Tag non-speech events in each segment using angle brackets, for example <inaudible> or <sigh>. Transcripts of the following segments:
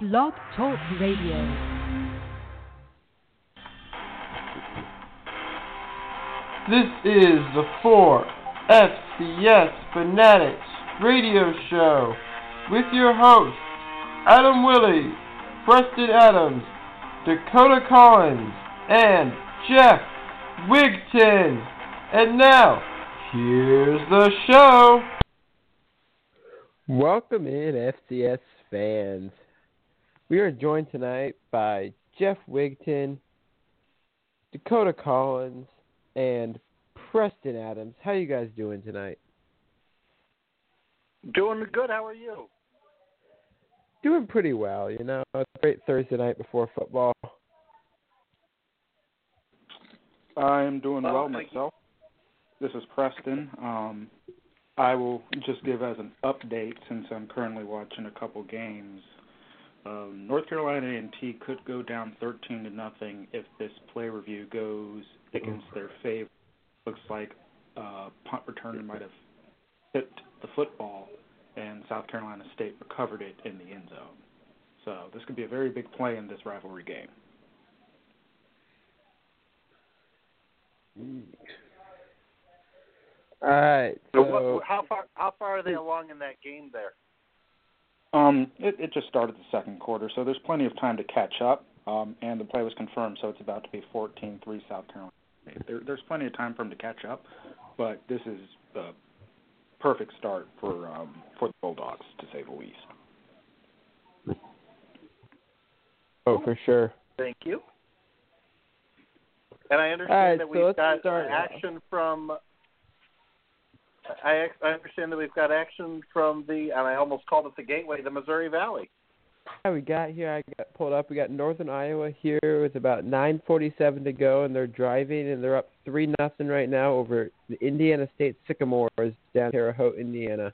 Blog Talk Radio. This is the 4 FCS Fanatics radio show with your hosts Adam Willie, Preston Adams, Dakota Collins, and Jeff Wigton. And now, here's the show. Welcome in, FCS fans. We are joined tonight by Jeff Wigton, Dakota Collins, and Preston Adams. How are you guys doing tonight? Doing good. How are you? Doing pretty well, you know. It's a great Thursday night before football. I'm doing Well, well thank you. myself. This is Preston. Um, I will just give as an update since I'm currently watching a couple games. Um, North Carolina A&T could go down 13 to nothing if this play review goes against their favor. Looks like uh, punt returner might have hit the football, and South Carolina State recovered it in the end zone. So this could be a very big play in this rivalry game. All right. So, So, what, how far how far are they along in that game there? Um, it, it just started the second quarter, so there's plenty of time to catch up. Um, and the play was confirmed, so it's about to be 14-3 South Carolina. There, there's plenty of time for them to catch up, but this is the perfect start for um, for the Bulldogs, to say the least. oh, for sure. Thank you. And I understand All right, that we've let's got start off. action from. I I understand that we've got action from the and I almost called it the gateway, the Missouri Valley. Yeah, we got here. I got pulled up. We got Northern Iowa here with about 9:47 to go, and they're driving, and they're up three nothing right now over the Indiana State Sycamores down Terre Haute, Indiana.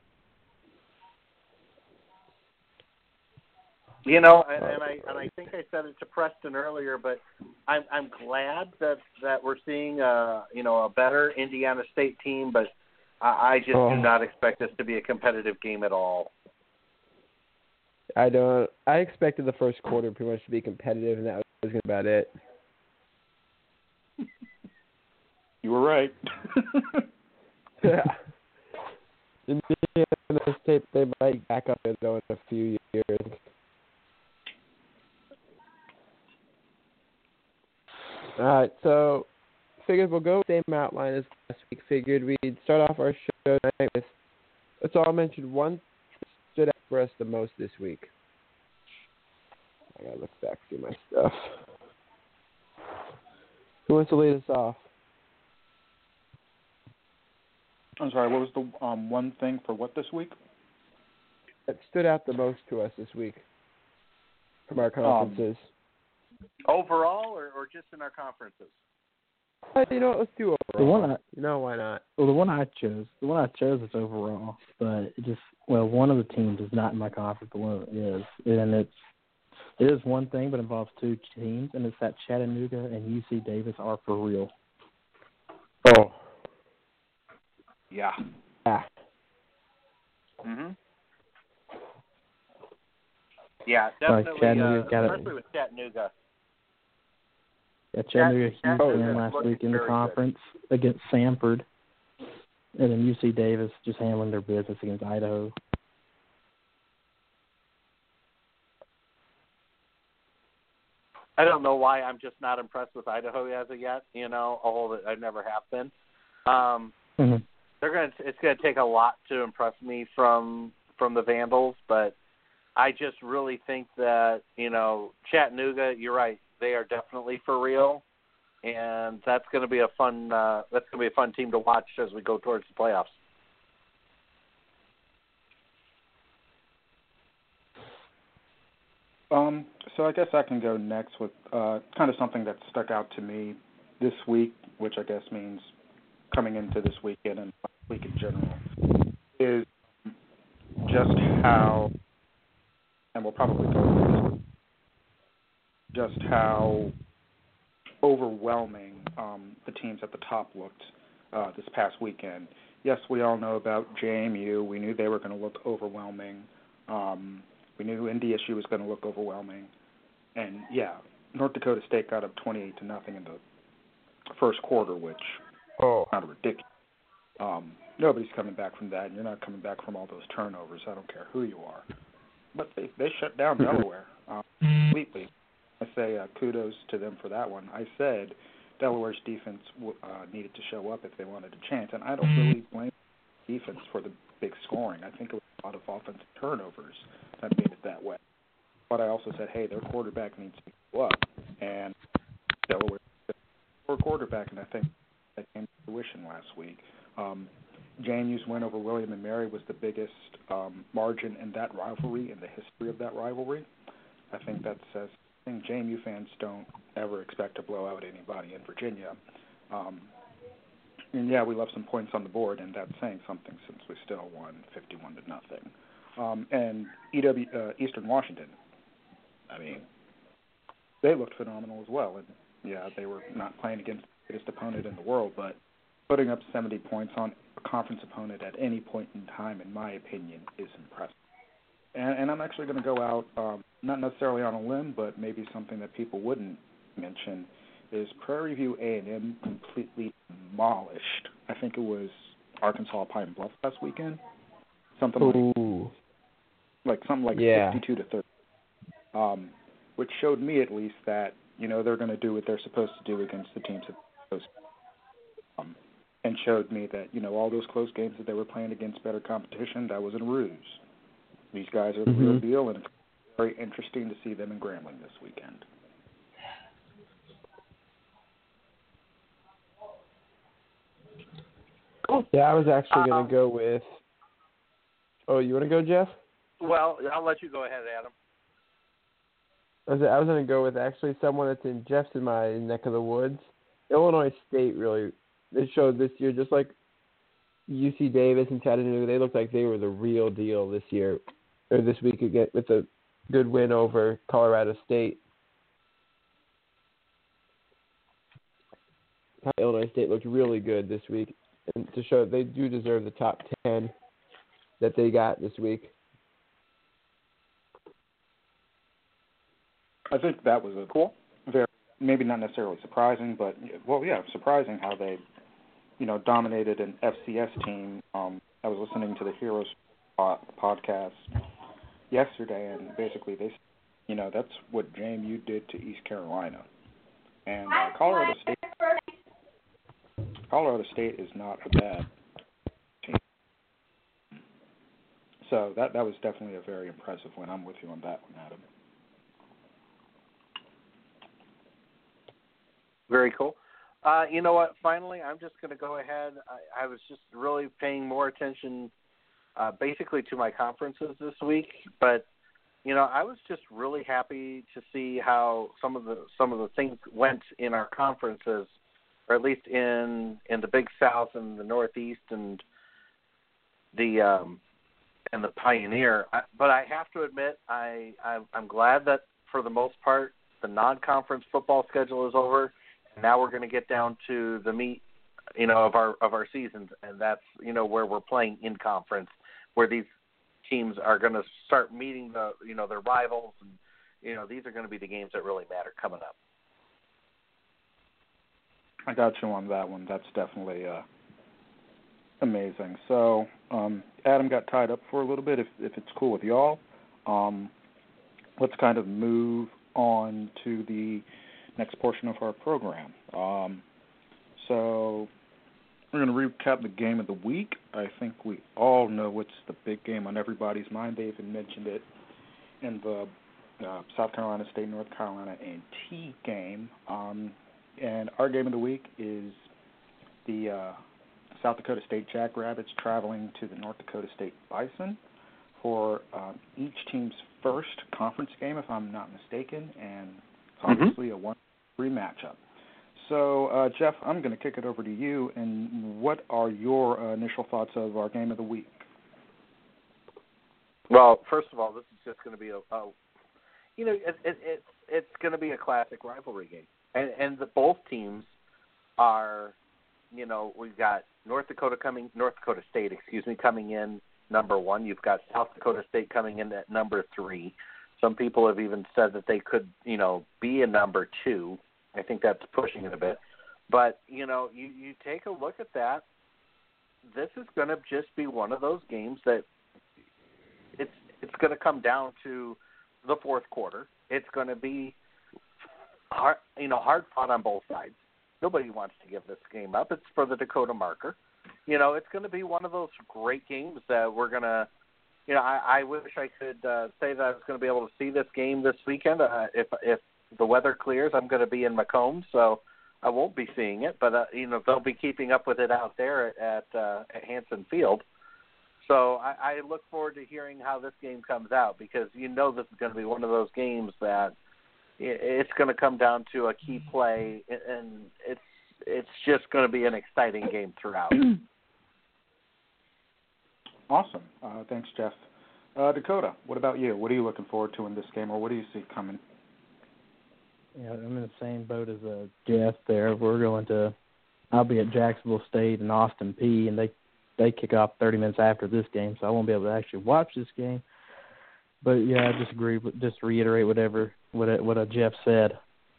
You know, and, and I and I think I said it to Preston earlier, but I'm I'm glad that that we're seeing uh you know a better Indiana State team, but I, I just Oh. do not expect this to be a competitive game at all. I don't. I expected the first quarter pretty much to be competitive, and that was gonna about it. <laughs> You were right. <laughs> Yeah. Indiana State, they might back up it though in a few years. All right, so figured we'll go same outline as last week. Figured we'd start off our show tonight with let's all mention one stood out for us the most this week. I gotta look back through my stuff. Who wants to lead us off? I'm sorry. What was the um, one thing for what this week? That stood out the most to us this week from our conferences. Overall, or, or just in our conferences? You know, what, let's do overall. The one I, You know why not? well, the one I chose, the one I chose is overall, but it just well, one of the teams is not in my conference, but one of it is, and it's it is one thing, but involves two teams, and it's that Chattanooga and UC Davis are for real. Oh, Yeah. yeah. Mm-hmm. Yeah, Like definitely. Chattanooga's uh, especially with Chattanooga. Yeah, Chattanooga Chat- huge win last week in the very good. conference against Samford, and then UC Davis just handling their business against Idaho. I don't know why I'm just not impressed with Idaho as of yet. You know, although I never have been. Um, Mm-hmm. they're gonna. It's gonna take a lot to impress me from from the Vandals, but I just really think that you know Chattanooga. You're right. They are definitely for real, and that's gonna be a fun. Uh, that's gonna be a fun team to watch as we go towards the playoffs. Um, so I guess I can go next with uh, kind of something that stuck out to me this week, which I guess means coming into this weekend and week in general, is just how, and we'll probably go over this, just how overwhelming um, the teams at the top looked uh, this past weekend. Yes, we all know about JMU. We knew they were going to look overwhelming. Um, We knew NDSU was going to look overwhelming, and yeah, North Dakota State got up 28 to nothing in the first quarter, which Oh, kind of ridiculous. Um, nobody's coming back from that, and you're not coming back from all those turnovers. I don't care who you are. But they they shut down <laughs> Delaware um, completely. I say uh, kudos to them for that one. I said Delaware's defense w- uh, needed to show up if they wanted a chance, and I don't really blame defense for the big scoring. I think it was a lot of offensive turnovers that made it that way. But I also said, hey, their quarterback needs to go up, and Delaware for quarterback, and I think that came to fruition last week. Um, JMU's win over William and Mary was the biggest um, margin in that rivalry in the history of that rivalry. I think that says I think JMU fans don't ever expect to blow out anybody in Virginia. Um, and yeah, we left some points on the board, and that's saying something since we still won 51 to nothing. Um, and EW uh, Eastern Washington, I mean, they looked phenomenal as well. And yeah, they were not playing against the greatest opponent in the world, but putting up 70 points on a conference opponent at any point in time, in my opinion, is impressive. And, and I'm actually going to go out, um, not necessarily on a limb, but maybe something that people wouldn't mention is Prairie View A&M completely demolished. I think it was Arkansas Pine Bluff last weekend. Something like ooh, like something like Yeah. 62 to 30, um, which showed me at least that you know they're going to do what they're supposed to do against the teams that to. Um, and showed me that you know all those close games that they were playing against better competition that was a ruse. These guys are the real Mhm. deal, and it's very interesting to see them in Grambling this weekend. yeah. I was actually Um, gonna go with. Oh, you want to go, Jeff? Well, I'll let you go ahead, Adam. I was, I was going to go with actually someone that's in Jeff's in my neck of the woods. Illinois State really they showed this year just like UC Davis and Chattanooga. They looked like they were the real deal this year or this week again with a good win over Colorado State. Illinois State looked really good this week, and to show they do deserve the top ten that they got this week. I think that was a Cool. very maybe not necessarily surprising, but well, yeah, surprising how they, you know, dominated an FCS team. Um, I was listening to the Heroes podcast yesterday, and basically they, you know, that's what JMU did to East Carolina, and uh, Colorado State. Colorado State is not a bad team. So that that was definitely a very impressive win. I'm with you on that one, Adam. Very cool. Uh, you know what? Finally, I'm just going to go ahead. I, I was just really paying more attention, uh, basically, to my conferences this week. But you know, I was just really happy to see how some of the some of the things went in our conferences, or at least in in the Big South and the Northeast and the um, and the Pioneer. I, but I have to admit, I, I I'm glad that for the most part the non-conference football schedule is over And now we're going to get down to the meat you know of our of our seasons and that's you know where we're playing in conference where these teams are going to start meeting the you know their rivals and you know these are going to be the games that really matter coming up I got you on that one. That's definitely uh, amazing. So um, Adam got tied up for a little bit. If if it's cool with y'all, um, let's kind of move on to the next portion of our program. Um, so we're going to recap the game of the week. I think we all know what's the big game on everybody's mind. They even mentioned it in the uh, South Carolina State North Carolina A&T game. Um, and our game of the week is the uh, South Dakota State Jackrabbits traveling to the North Dakota State Bison for um, each team's first conference game, if I'm not mistaken, and it's obviously a one-three matchup. So, uh, Jeff, I'm going to kick it over to you. And what are your uh, initial thoughts of our game of the week? well first of all this is just going to be a, a you know it, it, it it's going to be a classic rivalry game and and the both teams are you know we've got North Dakota coming North Dakota State excuse me coming in number one. You've got South Dakota State coming in at number three. Some people have even said that they could, you know, be a number two. I think that's pushing it a bit. But you know, you you take a look at that. This is going to just be one of those games that it's it's going to come down to the fourth quarter. It's going to be hard, you know, hard fought on both sides. Nobody wants to give this game up. It's for the Dakota marker. You know, it's going to be one of those great games that we're going to. You know, I, I wish I could uh, say that I was going to be able to see this game this weekend. Uh, if if the weather clears, I'm going to be in Macomb, so I won't be seeing it. But uh, you know, they'll be keeping up with it out there at uh, at Hanson Field. So I, I look forward to hearing how this game comes out because you know this is going to be one of those games that it's going to come down to a key play, and it's it's just going to be an exciting game throughout. <clears throat> Awesome. Uh, thanks, Jeff. Uh, Dakota, what about you? What are you looking forward to in this game, or what do you see coming? Yeah, I'm in the same boat as uh, Jeff. There, we're going to. I'll be at Jacksonville State and Austin Peay, and they they kick off 30 minutes after this game, so I won't be able to actually watch this game. But yeah, I just agree. Just reiterate whatever what what uh, Jeff said.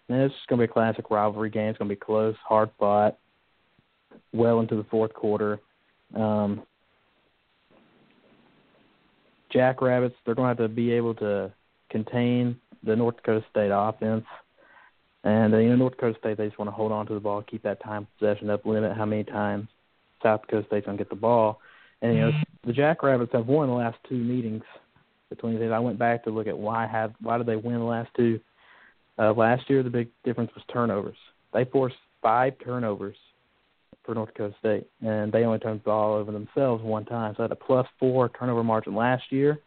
And it's going to be a classic rivalry game. It's going to be close, hard fought, well into the fourth quarter. Um, Jackrabbits, they're going to have to be able to contain the North Dakota State offense. And uh, you know, North Dakota State, they just want to hold on to the ball, keep that time possession up, limit how many times South Dakota State's to get the ball. And you know, the Jackrabbits have won the last two meetings between these. I went back to look at why have why did they win the last two. Uh, last year, the big difference was turnovers. They forced five turnovers for North Dakota State, and they only turned the ball over themselves one time. So they had a plus four turnover margin last year,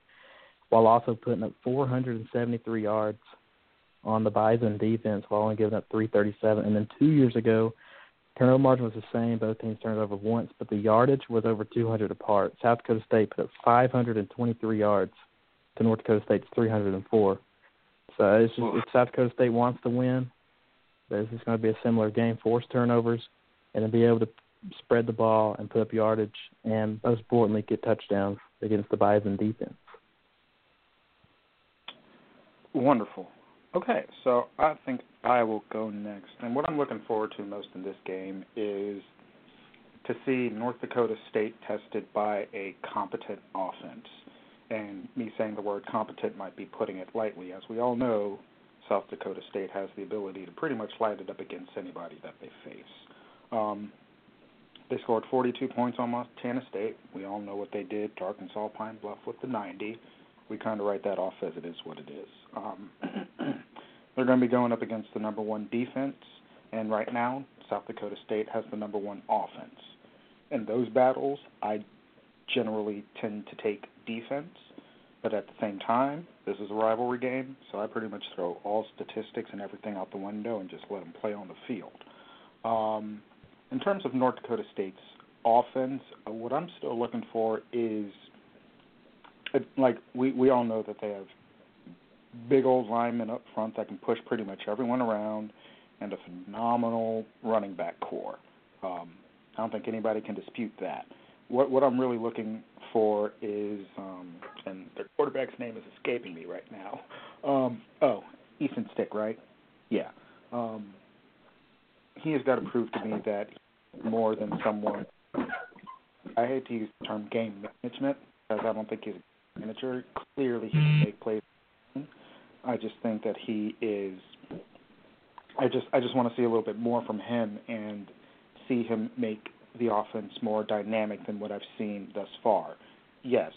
while also putting up 473 yards on the Bison defense, while only giving up 337. And then two years ago, turnover margin was the same. Both teams turned over once, but the yardage was over 200 apart. South Dakota State put up 523 yards to North Dakota State's 304. So it's just if South Dakota State wants to win, this is going to be a similar game: force turnovers, and then be able to spread the ball and put up yardage, and most importantly, get touchdowns against the Bison defense. Wonderful. Okay, so I think I will go next. And what I'm looking forward to most in this game is to see North Dakota State tested by a competent offense. And me saying the word competent might be putting it lightly. As we all know, South Dakota State has the ability to pretty much light it up against anybody that they face. Um, they scored 42 points on Montana State. We all know what they did to Arkansas Pine Bluff with the 90. We kind of write that off as it is what it is. Um, <clears throat> they're going to be going up against the number one defense, and right now, South Dakota State has the number one offense. In those battles, I generally tend to take defense, but at the same time, this is a rivalry game, so I pretty much throw all statistics and everything out the window and just let them play on the field. Um, in terms of North Dakota State's offense, uh, what I'm still looking for is uh, like we we all know that they have big old linemen up front that can push pretty much everyone around, and a phenomenal running back core. Um, I don't think anybody can dispute that. What what I'm really looking for is, um, and the quarterback's name is escaping me right now. Um, oh, Easton Stick, right? Yeah. Um, he has got to prove to me that more than someone. I hate to use the term game management because I don't think he's a manager. Clearly, he can make plays. I just think that he is. I just I just want to see a little bit more from him and see him make the offense more dynamic than what I've seen thus far. Yes,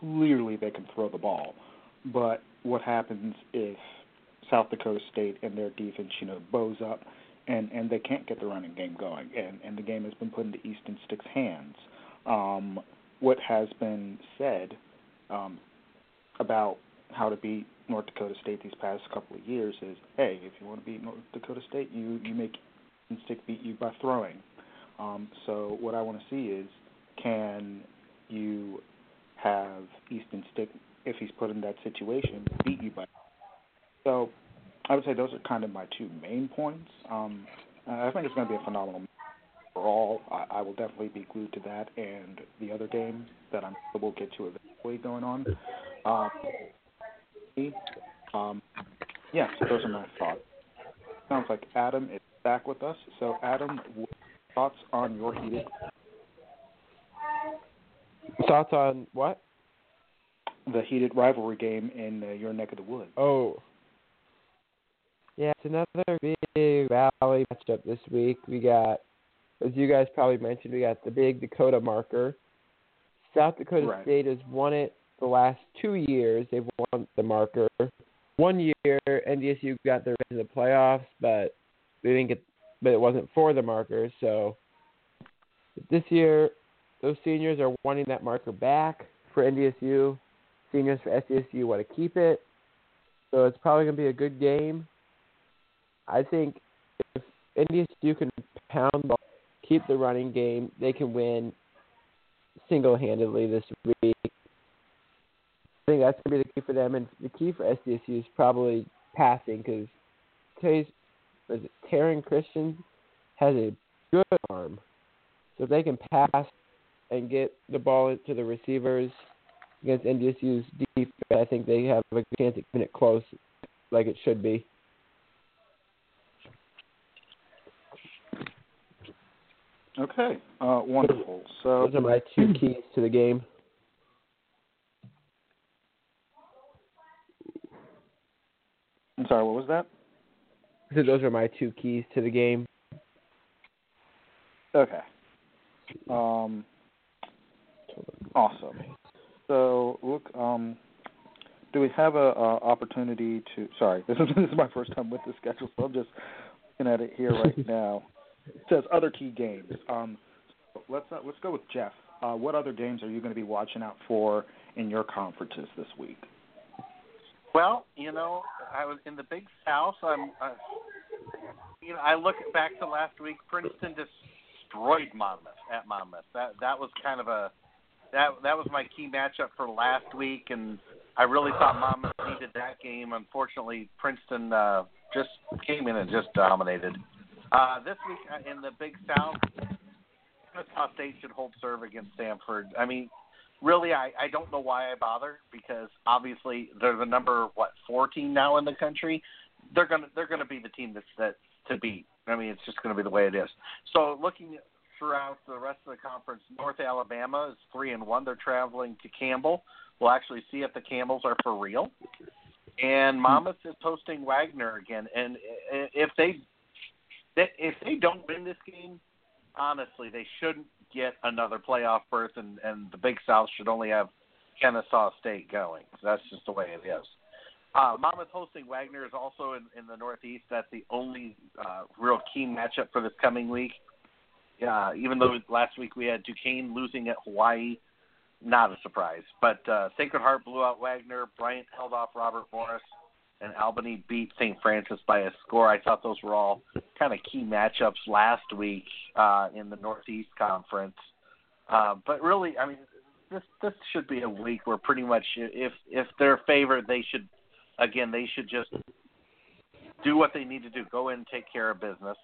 clearly they can throw the ball, but what happens if South Dakota State and their defense, you know, bows up and and they can't get the running game going, and and the game has been put into Easton Stick's hands. Um, what has been said um, about how to beat North Dakota State these past couple of years is, hey, if you want to beat North Dakota State, you you make Stick beat you by throwing. Um, so what I want to see is, can you have Easton Stick, if he's put in that situation, beat you by? So I would say those are kind of my two main points. Um, I think it's going to be a phenomenal overall, I, I will definitely be glued to that and the other game that I'm we'll get to eventually going on. Um, um, yeah, so those are my thoughts. Sounds like Adam is back with us. So, Adam, thoughts on your heated? Thoughts on what? The heated rivalry game in uh, your neck of the woods. Oh. Yeah, it's another big Valley matchup this week. We got, as you guys probably mentioned, we got the big Dakota marker. South Dakota right. State has won it the last two years. They've won the marker. One year, NDSU got their in the playoffs, but they didn't get. But it wasn't for the marker. So this year, those seniors are wanting that marker back for NDSU. Seniors for SDSU want to keep it. So it's probably going to be a good game. I think if NDSU can pound the ball, keep the running game, they can win single-handedly this week. I think that's going to be the key for them, and the key for SDSU is probably passing because Tays, was it Taryn Christion has a good arm, so if they can pass and get the ball into the receivers against NDSU's defense, I think they have a chance of keeping it close, like it should be. Okay, uh, wonderful. So those are my two keys to the game. I'm sorry, what was that? I said those are my two keys to the game. Okay. Um, awesome. So look, um, do we have a, a opportunity to? Sorry, <laughs> this is this is my first time with the schedule, so I'm just looking at it here right <laughs> now. It says other key games. Um, so let's uh, let's go with Jeff. Uh, what other games are you going to be watching out for in your conferences this week? Well, you know, I was in the Big South. I'm, uh, you know, I look back to last week. Princeton destroyed Monmouth at Monmouth. That that was kind of a that that was my key matchup for last week, and I really thought Monmouth needed that game. Unfortunately, Princeton uh, just came in and just dominated. Uh, this week uh, in the Big South, Wichita State should hold serve against Samford. I mean, really, I, I don't know why I bother because obviously they're the number what four team now in the country. They're gonna they're gonna be the team that's that to beat. I mean, it's just gonna be the way it is. So looking throughout the rest of the conference, North Alabama is three and one. They're traveling to Campbell. We'll actually see if the Campbells are for real. And Monmouth is hosting Wagner again. And if they if they don't win this game, honestly, they shouldn't get another playoff berth, and and the Big South should only have Kennesaw State going. So that's just the way it is. Uh, Monmouth hosting Wagner is also in, in the Northeast. That's the only uh, real key matchup for this coming week. Uh, even though last week we had Duquesne losing at Hawaii, not a surprise. But uh, Sacred Heart blew out Wagner. Bryant held off Robert Morris and Albany beat St. Francis by a score. I thought those were all kind of key matchups last week uh, in the Northeast Conference. Uh, but really, I mean, this this should be a week where pretty much if if they're favored, they should again they should just do what they need to do, go in and take care of business.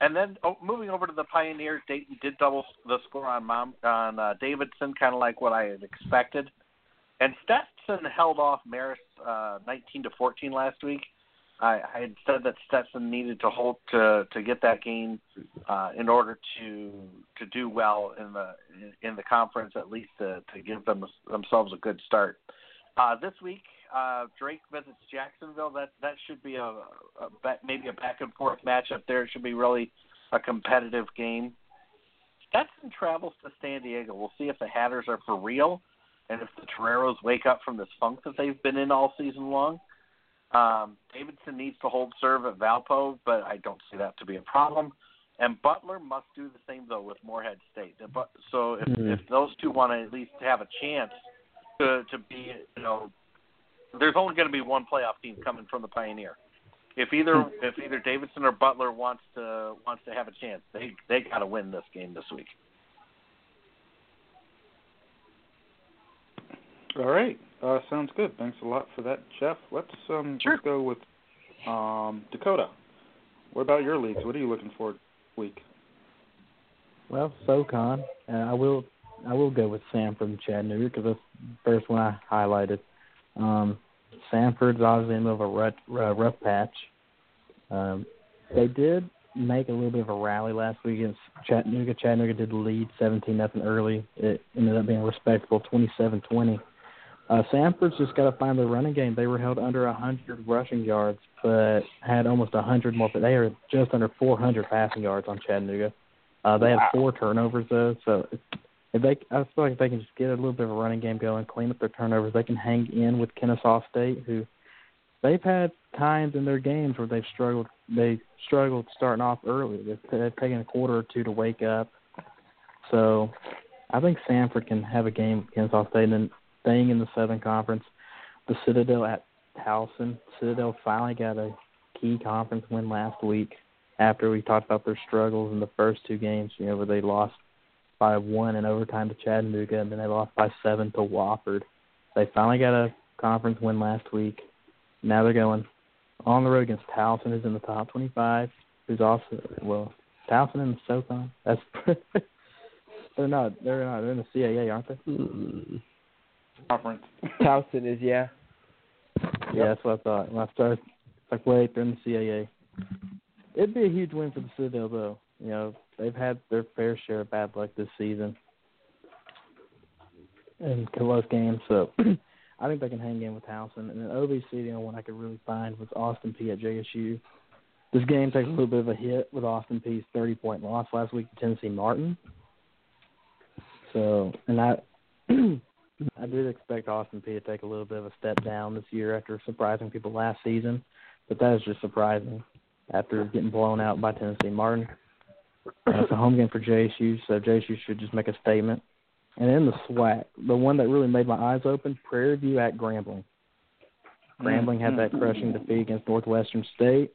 And then oh, moving over to the Pioneers, Dayton did double the score on Mom on uh, Davidson, kind of like what I had expected. And Stetson held off Marist uh, 19 to 14 last week. I, I had said that Stetson needed to hold to to get that game uh, in order to to do well in the in the conference, at least to, to give them themselves a good start. Uh, this week, uh, Drake visits Jacksonville. That that should be a, a maybe a back and forth matchup there. It should be really a competitive game. Stetson travels to San Diego. We'll see if the Hatters are for real and if the Toreros wake up from this funk that they've been in all season long. Um, Davidson needs to hold serve at Valpo, but I don't see that to be a problem. And Butler must do the same though with Morehead State. So if, mm-hmm. if those two want to at least have a chance to to be, you know, there's only going to be one playoff team coming from the Pioneer. If either if either Davidson or Butler wants to wants to have a chance, they they got to win this game this week. All right, uh, sounds good. Thanks a lot for that, Jeff. Let's um sure. let's go with um Dakota. What about your leagues? What are you looking for this week? Well, SoCon, uh, I will I will go with Samford and Chattanooga because that's the first one I highlighted. Um, Samford's obviously in the middle of a rough, uh, rough patch. Um, they did make a little bit of a rally last week against Chattanooga. Chattanooga did lead 17 nothing early. It ended up being a respectable 27-20. Uh, Samford's just got to find their running game. They were held under 100 rushing yards, but had almost 100 more. But they are just under 400 passing yards on Chattanooga. Uh, they wow. had four turnovers though, so if they, I feel like if they can just get a little bit of a running game going, clean up their turnovers, they can hang in with Kennesaw State, who they've had times in their games where they've struggled. They struggled starting off early. They've, they've taken a quarter or two to wake up. So I think Samford can have a game with Kennesaw State, and then staying in the Southern Conference, the Citadel at Towson. Citadel finally got a key conference win last week after we talked about their struggles in the first two games, you know, where they lost by one in overtime to Chattanooga and then they lost by seven to Wofford. They finally got a conference win last week. Now they're going on the road against Towson, who's in the top 25, who's also well, Towson and SoCon. That's <laughs> they're not they're not they're in the CAA, aren't they? Mm. Conference. Towson is yeah. Yeah, that's what I thought. When I started, like, wait, they're in the CAA. It'd be a huge win for the Citadel, though. You know, they've had their fair share of bad luck this season in close games, so <clears throat> I think they can hang in with Towson. And then OVC, the only one I could really find was Austin Peay at JSU. This game takes a little bit of a hit with Austin Peay's 30 point loss last week to Tennessee Martin. So, and I, <clears throat> I did expect Austin Peay to take a little bit of a step down this year after surprising people last season, but that is just surprising after getting blown out by Tennessee Martin. Uh, it's a home game for JSU, so JSU should just make a statement. And then the SWAC, the one that really made my eyes open, Prairie View at Grambling. Grambling had that crushing defeat against Northwestern State.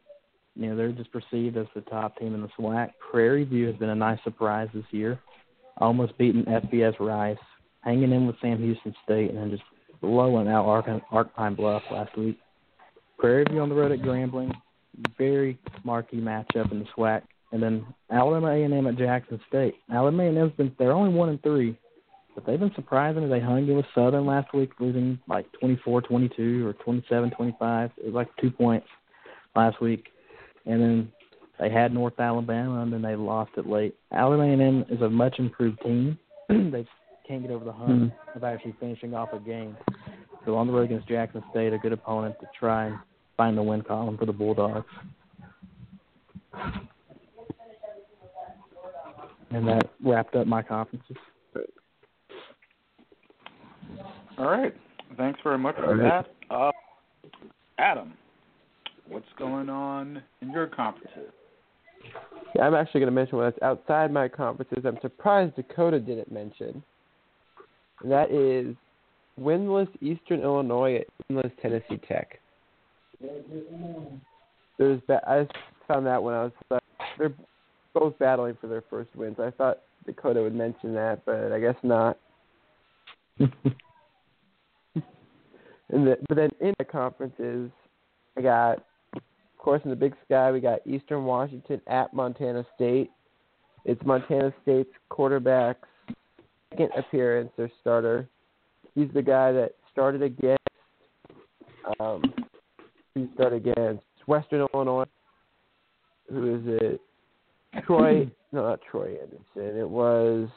You know, they're just perceived as the top team in the SWAC. Prairie View has been a nice surprise this year, almost beating FBS Rice, hanging in with Sam Houston State, and then just blowing out Ark, Ark Pine Bluff last week. Prairie View on the road at Grambling, very marquee matchup in the SWAC. And then Alabama A&M at Jackson State. Alabama A&M's been they're only one and three, but they've been surprising. They hung in with Southern last week, losing like 24-22 or 27-25. It was like two points last week, and then they had North Alabama, and then they lost it late. Alabama A&M is a much improved team. <clears throat> they can't get over the hump mm-hmm. of actually finishing off a game. So on the road against Jackson State, a good opponent to try and find the win column for the Bulldogs. And that wrapped up my conferences. All right. Thanks very much for that. Uh, Adam, what's going on in your conferences? Yeah, I'm actually going to mention one that's outside my conferences. I'm surprised Dakota didn't mention. That is winless Eastern Illinois at winless Tennessee Tech. There's ba- I found that when I was uh, they're both battling for their first wins. I thought Dakota would mention that, but I guess not. <laughs> and the, but then in the conferences, I got, of course, in the Big Sky, we got Eastern Washington at Montana State. It's Montana State's quarterback's second appearance, their starter. He's the guy that started against um, he started against Western Illinois. Who is it? Troy? no, not Troy Andersen. It was.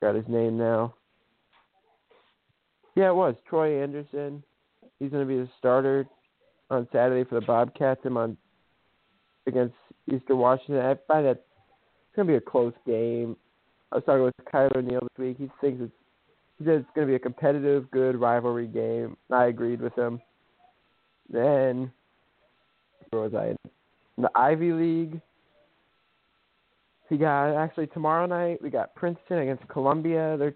Got his name now. Yeah, it was Troy Andersen. He's going to be the starter on Saturday for the Bobcats. I'm on against Eastern Washington. I find that it's going to be a close game. I was talking with Kyler Neal this week. He thinks it's he said it's going to be a competitive, good rivalry game. I agreed with him. Then where was I? In the Ivy League. We got actually tomorrow night. We got Princeton against Columbia. They're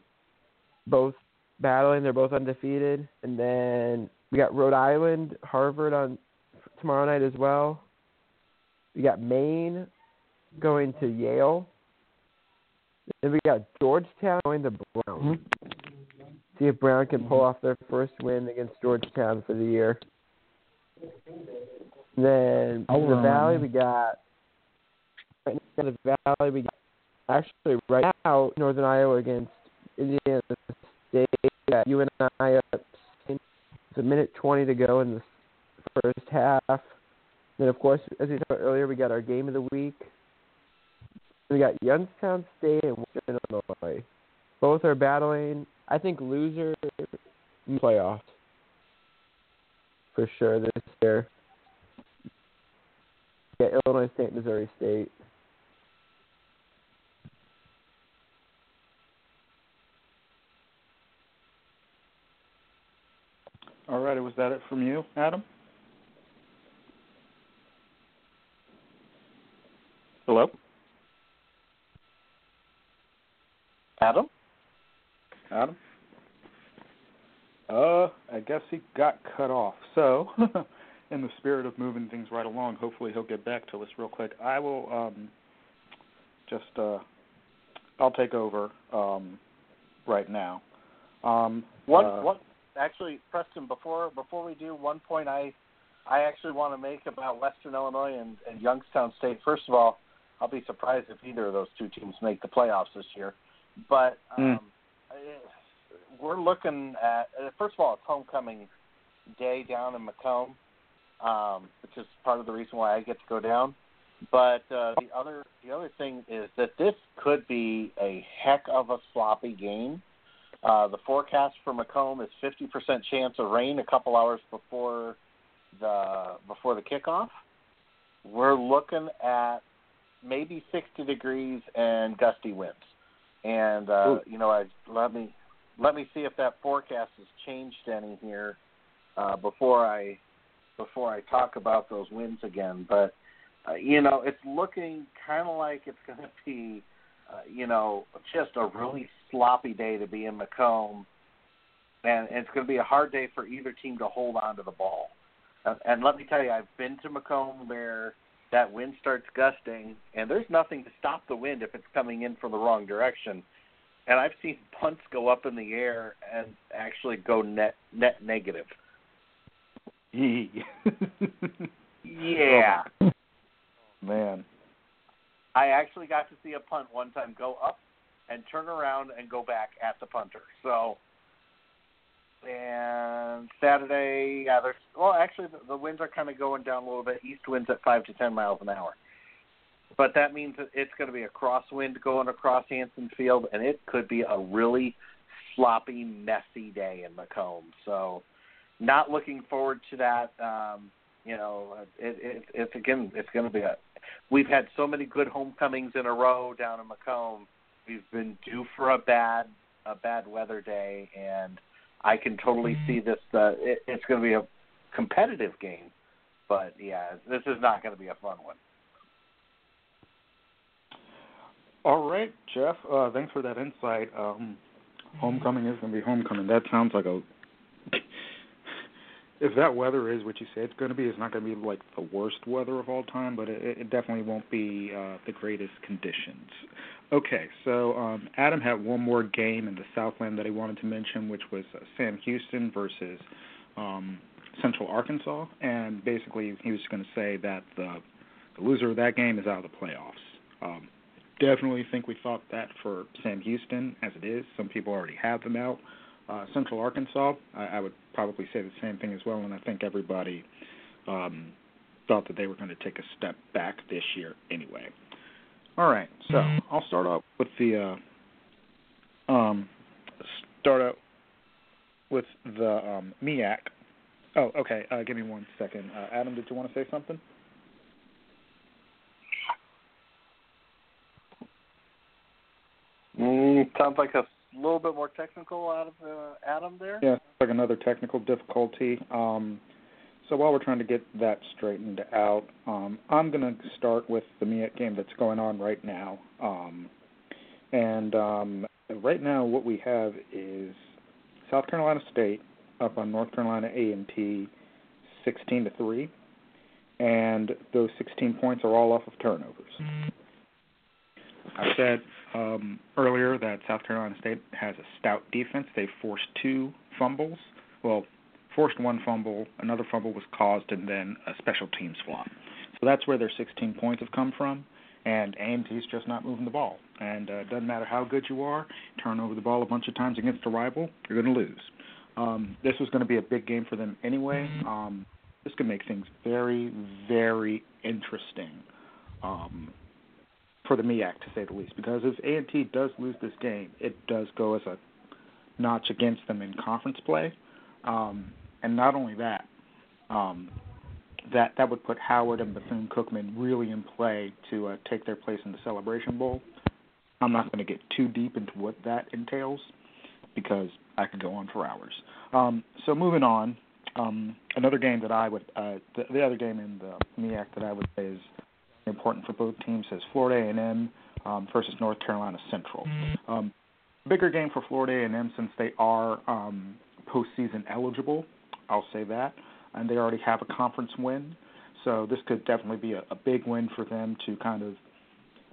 both battling. They're both undefeated. And then we got Rhode Island, Harvard on tomorrow night as well. We got Maine going to Yale. Then we got Georgetown going to Brown. Mm-hmm. See if Brown can pull off their first win against Georgetown for the year. Then in the Valley we got right in the Valley we got actually right now Northern Iowa against Indiana State at UNI up it's a minute twenty to go in the first half. Then of course, as we talked earlier, we got our game of the week. We got Youngstown State and Western Illinois. Both are battling. I think loser playoffs for sure this year. Yeah, Illinois State, Missouri State. All right, was that it from you, Adam? Hello? Adam? Adam? Uh, I guess he got cut off. So, <laughs> in the spirit of moving things right along, hopefully he'll get back to us real quick. I will um just uh I'll take over um right now. Um One, uh, one, actually, Preston. Before before we do, one point I I actually want to make about Western Illinois and, and Youngstown State. First of all, I'll be surprised if either of those two teams make the playoffs this year. But um, we're looking at uh, first of all, it's homecoming day down in Macomb, um, which is part of the reason why I get to go down. But uh, the other the other thing is that this could be a heck of a sloppy game. Uh, the forecast for Macomb is 50% chance of rain a couple hours before the before the kickoff. We're looking at maybe 60 degrees and gusty winds. And uh, you know, I let me let me see if that forecast has changed any here uh, before I before I talk about those winds again. But uh, you know, it's looking kind of like it's going <laughs> to be, uh, you know, just a really sloppy day to be in Macomb, and, and it's going to be a hard day for either team to hold on to the ball. Uh, and let me tell you, I've been to Macomb where that wind starts gusting, and there's nothing to stop the wind if it's coming in from the wrong direction. And I've seen punts go up in the air and actually go net net negative. <laughs> Yeah. Oh, man. I actually got to see a punt one time go up and turn around and go back at the punter. So, and Saturday, yeah, there's well, actually the, the winds are kind of going down a little bit. East winds at five to ten miles an hour, but that means that it's going to be a crosswind going across Hanson Field, and it could be a really sloppy, messy day in Macomb. So, not looking forward to that. Um, you know, it, it, it's again, it's going to be a. We've had so many good homecomings in a row down in Macomb. We've been due for a bad, a bad weather day, and I can totally see this. Uh, it, it's going to be a competitive game, but yeah, this is not going to be a fun one. All right, Jeff. Uh, thanks for that insight. Um, homecoming is going to be homecoming. That sounds like a. <laughs> if that weather is what you say it's going to be, it's not going to be like the worst weather of all time, but it, it definitely won't be uh, the greatest conditions. Okay, so um, Adam had one more game in the Southland that he wanted to mention, which was uh, Sam Houston versus um, Central Arkansas, and basically he was going to say that the, the loser of that game is out of the playoffs. Um, definitely think we thought that for Sam Houston, as it is. Some people already have them out. Uh, Central Arkansas, I, I would probably say the same thing as well, and I think everybody um, thought that they were going to take a step back this year anyway. All right, so I'll start out with the uh, um, start out with the um, MEAC. Oh, okay. Uh, give me one second. Uh, Adam, did you want to say something? Mm, sounds like a little bit more technical out of uh, Adam there. Yeah, like another technical difficulty. Um, so while we're trying to get that straightened out, um, I'm going to start with the MEAC game that's going on right now. Um, and um, right now, what we have is South Carolina State up on North Carolina A&T, 16 to three, and those 16 points are all off of turnovers. I said um, earlier that South Carolina State has a stout defense. They forced two fumbles. Well, forced one fumble, another fumble was caused, and then a special teams flop. So that's where their 16 points have come from. and A&T's just not moving the ball. And uh, doesn't matter how good you are, turn over the ball a bunch of times against a rival, you're going to lose. Um, this was going to be a big game for them anyway. Um, this could make things very, very interesting um, for the MEAC, to say the least. Because if A&T does lose this game, it does go as a notch against them in conference play. Um, and not only that, um, that that would put Howard and Bethune Cookman really in play to uh, take their place in the Celebration Bowl. I'm not going to get too deep into what that entails because I could go on for hours. Um, so moving on, um, another game that I would, uh, the, the other game in the MEAC that I would say is important for both teams is Florida A&M um, versus North Carolina Central. Um, bigger game for Florida A&M since they are um, postseason eligible. I'll say that and they already have a conference win. So this could definitely be a, a big win for them to kind of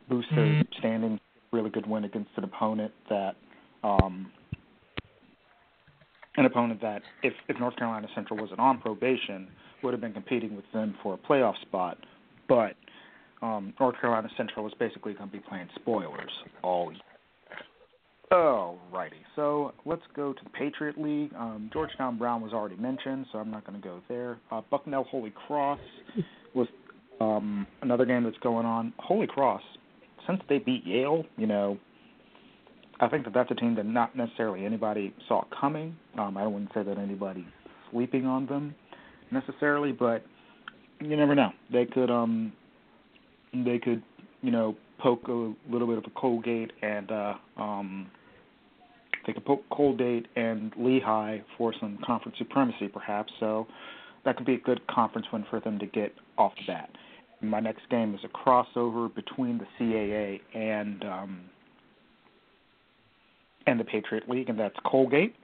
boost their mm-hmm. standing. Really good win against an opponent that, um, an opponent that, if if North Carolina Central wasn't on probation, would have been competing with them for a playoff spot. But um, North Carolina Central was basically going to be playing spoilers all year. Alrighty, so let's go to the Patriot League. Um, Georgetown Brown was already mentioned, so I'm not going to go there. Uh, Bucknell Holy Cross was um, another game that's going on. Holy Cross, since they beat Yale, you know, I think that that's a team that not necessarily anybody saw coming. Um, I wouldn't say that anybody's sleeping on them necessarily, but you never know. They could, um, they could, you know, poke a little bit of a Colgate and uh, um, they could poke Colgate and Lehigh for some conference supremacy, perhaps. So that could be a good conference win for them to get off the bat. My next game is a crossover between the CAA and um, and the Patriot League, and that's Colgate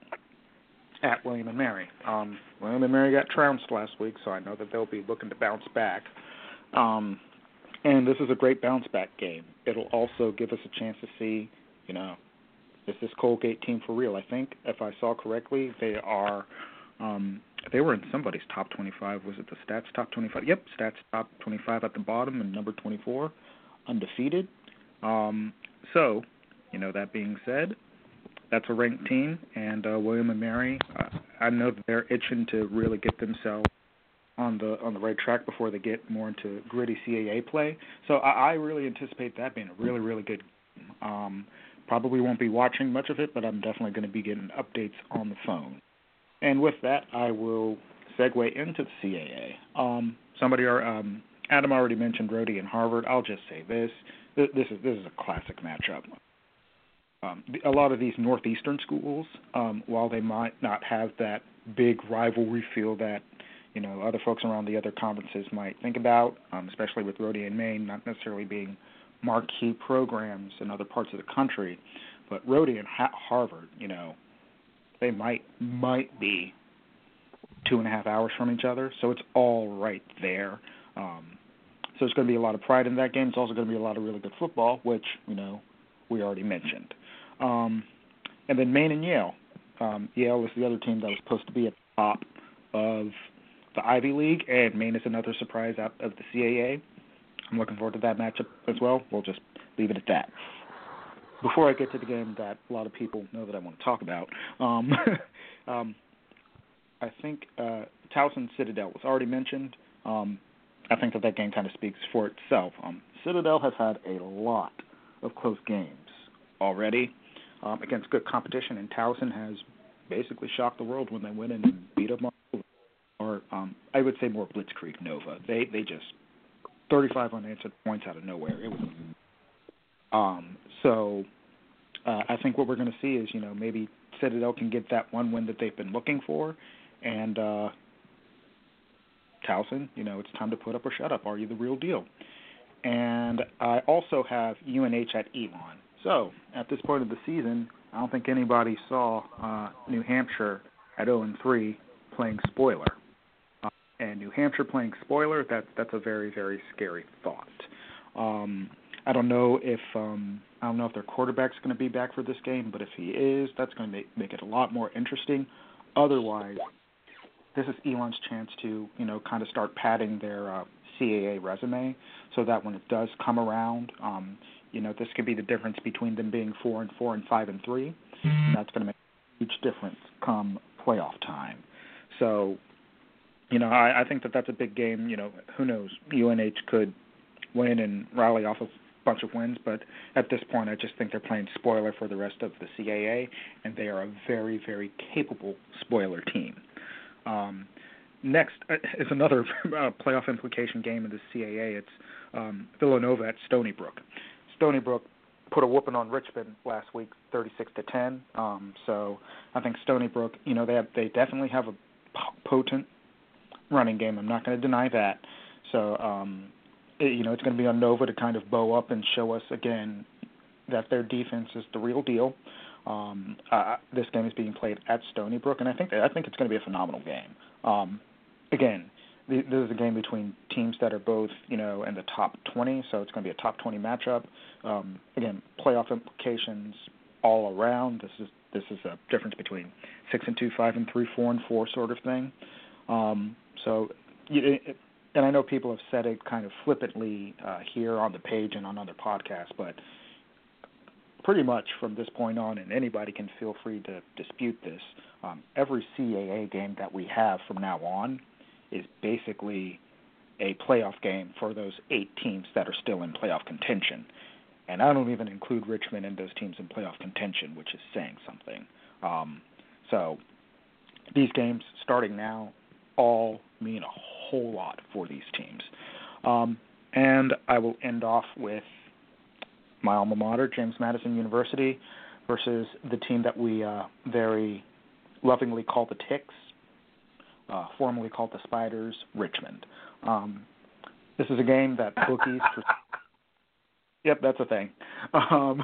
at William and Mary. Um, William and Mary got trounced last week, so I know that they'll be looking to bounce back. Um, and this is a great bounce back game. It'll also give us a chance to see, you know, is this Colgate team for real? I think if I saw correctly, they are. Um, they were in somebody's top 25. Was it the Stats top 25? Yep, Stats top 25 at the bottom and number 24, undefeated. Um, so, you know, that being said, that's a ranked team, and uh, William and Mary, uh, I know that they're itching to really get themselves on the on the right track before they get more into gritty CAA play. So I, I really anticipate that being a really really good. Um, Probably won't be watching much of it, but I'm definitely going to be getting updates on the phone. And with that, I will segue into the CAA. Um, somebody, um, Adam already mentioned Rhody and Harvard. I'll just say this: this is this is a classic matchup. Um, a lot of these northeastern schools, um, while they might not have that big rivalry feel that you know other folks around the other conferences might think about, um, especially with Rhody and Maine not necessarily being marquee programs in other parts of the country. But Rhody and ha- Harvard, you know, they might might be two and a half hours from each other, so it's all right there. Um, so there's going to be a lot of pride in that game. It's also going to be a lot of really good football, which you know we already mentioned. Um, and then Maine and Yale. Um, Yale is the other team that was supposed to be at the top of the Ivy League, and Maine is another surprise out of the CAA. I'm looking forward to that matchup as well. We'll just leave it at that. Before I get to the game that a lot of people know that I want to talk about, um, <laughs> um, I think uh, Towson Citadel was already mentioned. Um, I think that that game kind of speaks for itself. Um, Citadel has had a lot of close games already um, against good competition, and Towson has basically shocked the world when they went in and beat them. Or um, I would say more Blitzkrieg Nova. They they just 35 unanswered points out of nowhere. It was um so uh, I think what we're going to see is you know maybe Citadel can get that one win that they've been looking for, and uh, Towson, you know it's time to put up or shut up. Are you the real deal? And I also have UNH at Elon. So at this point of the season, I don't think anybody saw uh, New Hampshire at 0 and 3 playing spoiler and New Hampshire playing spoiler, that that's a very very scary thought. Um, I don't know if um, I don't know if their quarterback's going to be back for this game, but if he is, that's going to make make it a lot more interesting. Otherwise, this is Elon's chance to you know kind of start padding their uh, CAA resume, so that when it does come around, um, you know, this could be the difference between them being four and four and five and three. And that's going to make a huge difference come playoff time. So, you know, I, I think that that's a big game. You know, who knows? UNH could win and rally off a bunch of wins, but at this point, I just think they're playing spoiler for the rest of the CAA, and they are a very, very capable spoiler team. Um, next uh, is another <laughs> uh, playoff implication game in the CAA. It's um, Villanova at Stony Brook. Stony Brook put a whooping on Richmond last week, 36 to 10. Um, so I think Stony Brook, you know, they have, they definitely have a potent running game. I'm not going to deny that. So um, it, you know, it's going to be on Nova to kind of bow up and show us again that their defense is the real deal. Um, uh, this game is being played at Stony Brook, and I think I think it's going to be a phenomenal game. Um, again, this is a game between teams that are both, you know, in the top 20, so it's going to be a top 20 matchup. Um, again, playoff implications all around. This is this is a difference between six and two, five and three, four and four sort of thing. Um, so, and I know people have said it kind of flippantly uh, here on the page and on other podcasts, but pretty much from this point on, and anybody can feel free to dispute this. Um, every CAA game that we have from now on is basically a playoff game for those eight teams that are still in playoff contention. And I don't even include Richmond in those teams in playoff contention, which is saying something. Um, so these games starting now all mean a whole lot for these teams. Um, and I will end off with my alma mater, James Madison University, versus the team that we uh, very lovingly call the Ticks, uh, formerly called the Spiders, Richmond. Um, this is a game that <laughs> bookies. yep, that's a thing. Um,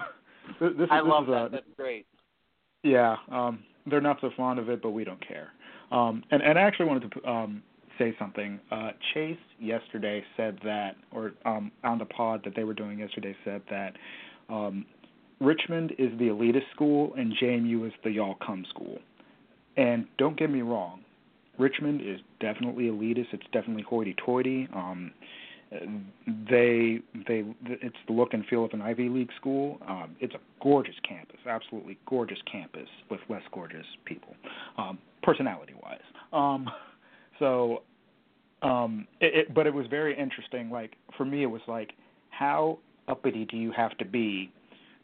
this, this, I love is that. A, that's great. Yeah, um, they're not so fond of it, but we don't care. Um, and, and I actually wanted to um, say something. Uh, Chase yesterday said that, or um, on the pod that they were doing yesterday, said that um, Richmond is the elitist school and JMU is the y'all come school. And don't get me wrong, Richmond is definitely elitist. It's definitely hoity-toity. Um, they they it's the look and feel of an Ivy League school. Um, it's a gorgeous campus, absolutely gorgeous campus with less gorgeous people, um. Um, so, um, it, it, but it was very interesting. Like for me, it was like, how uppity do you have to be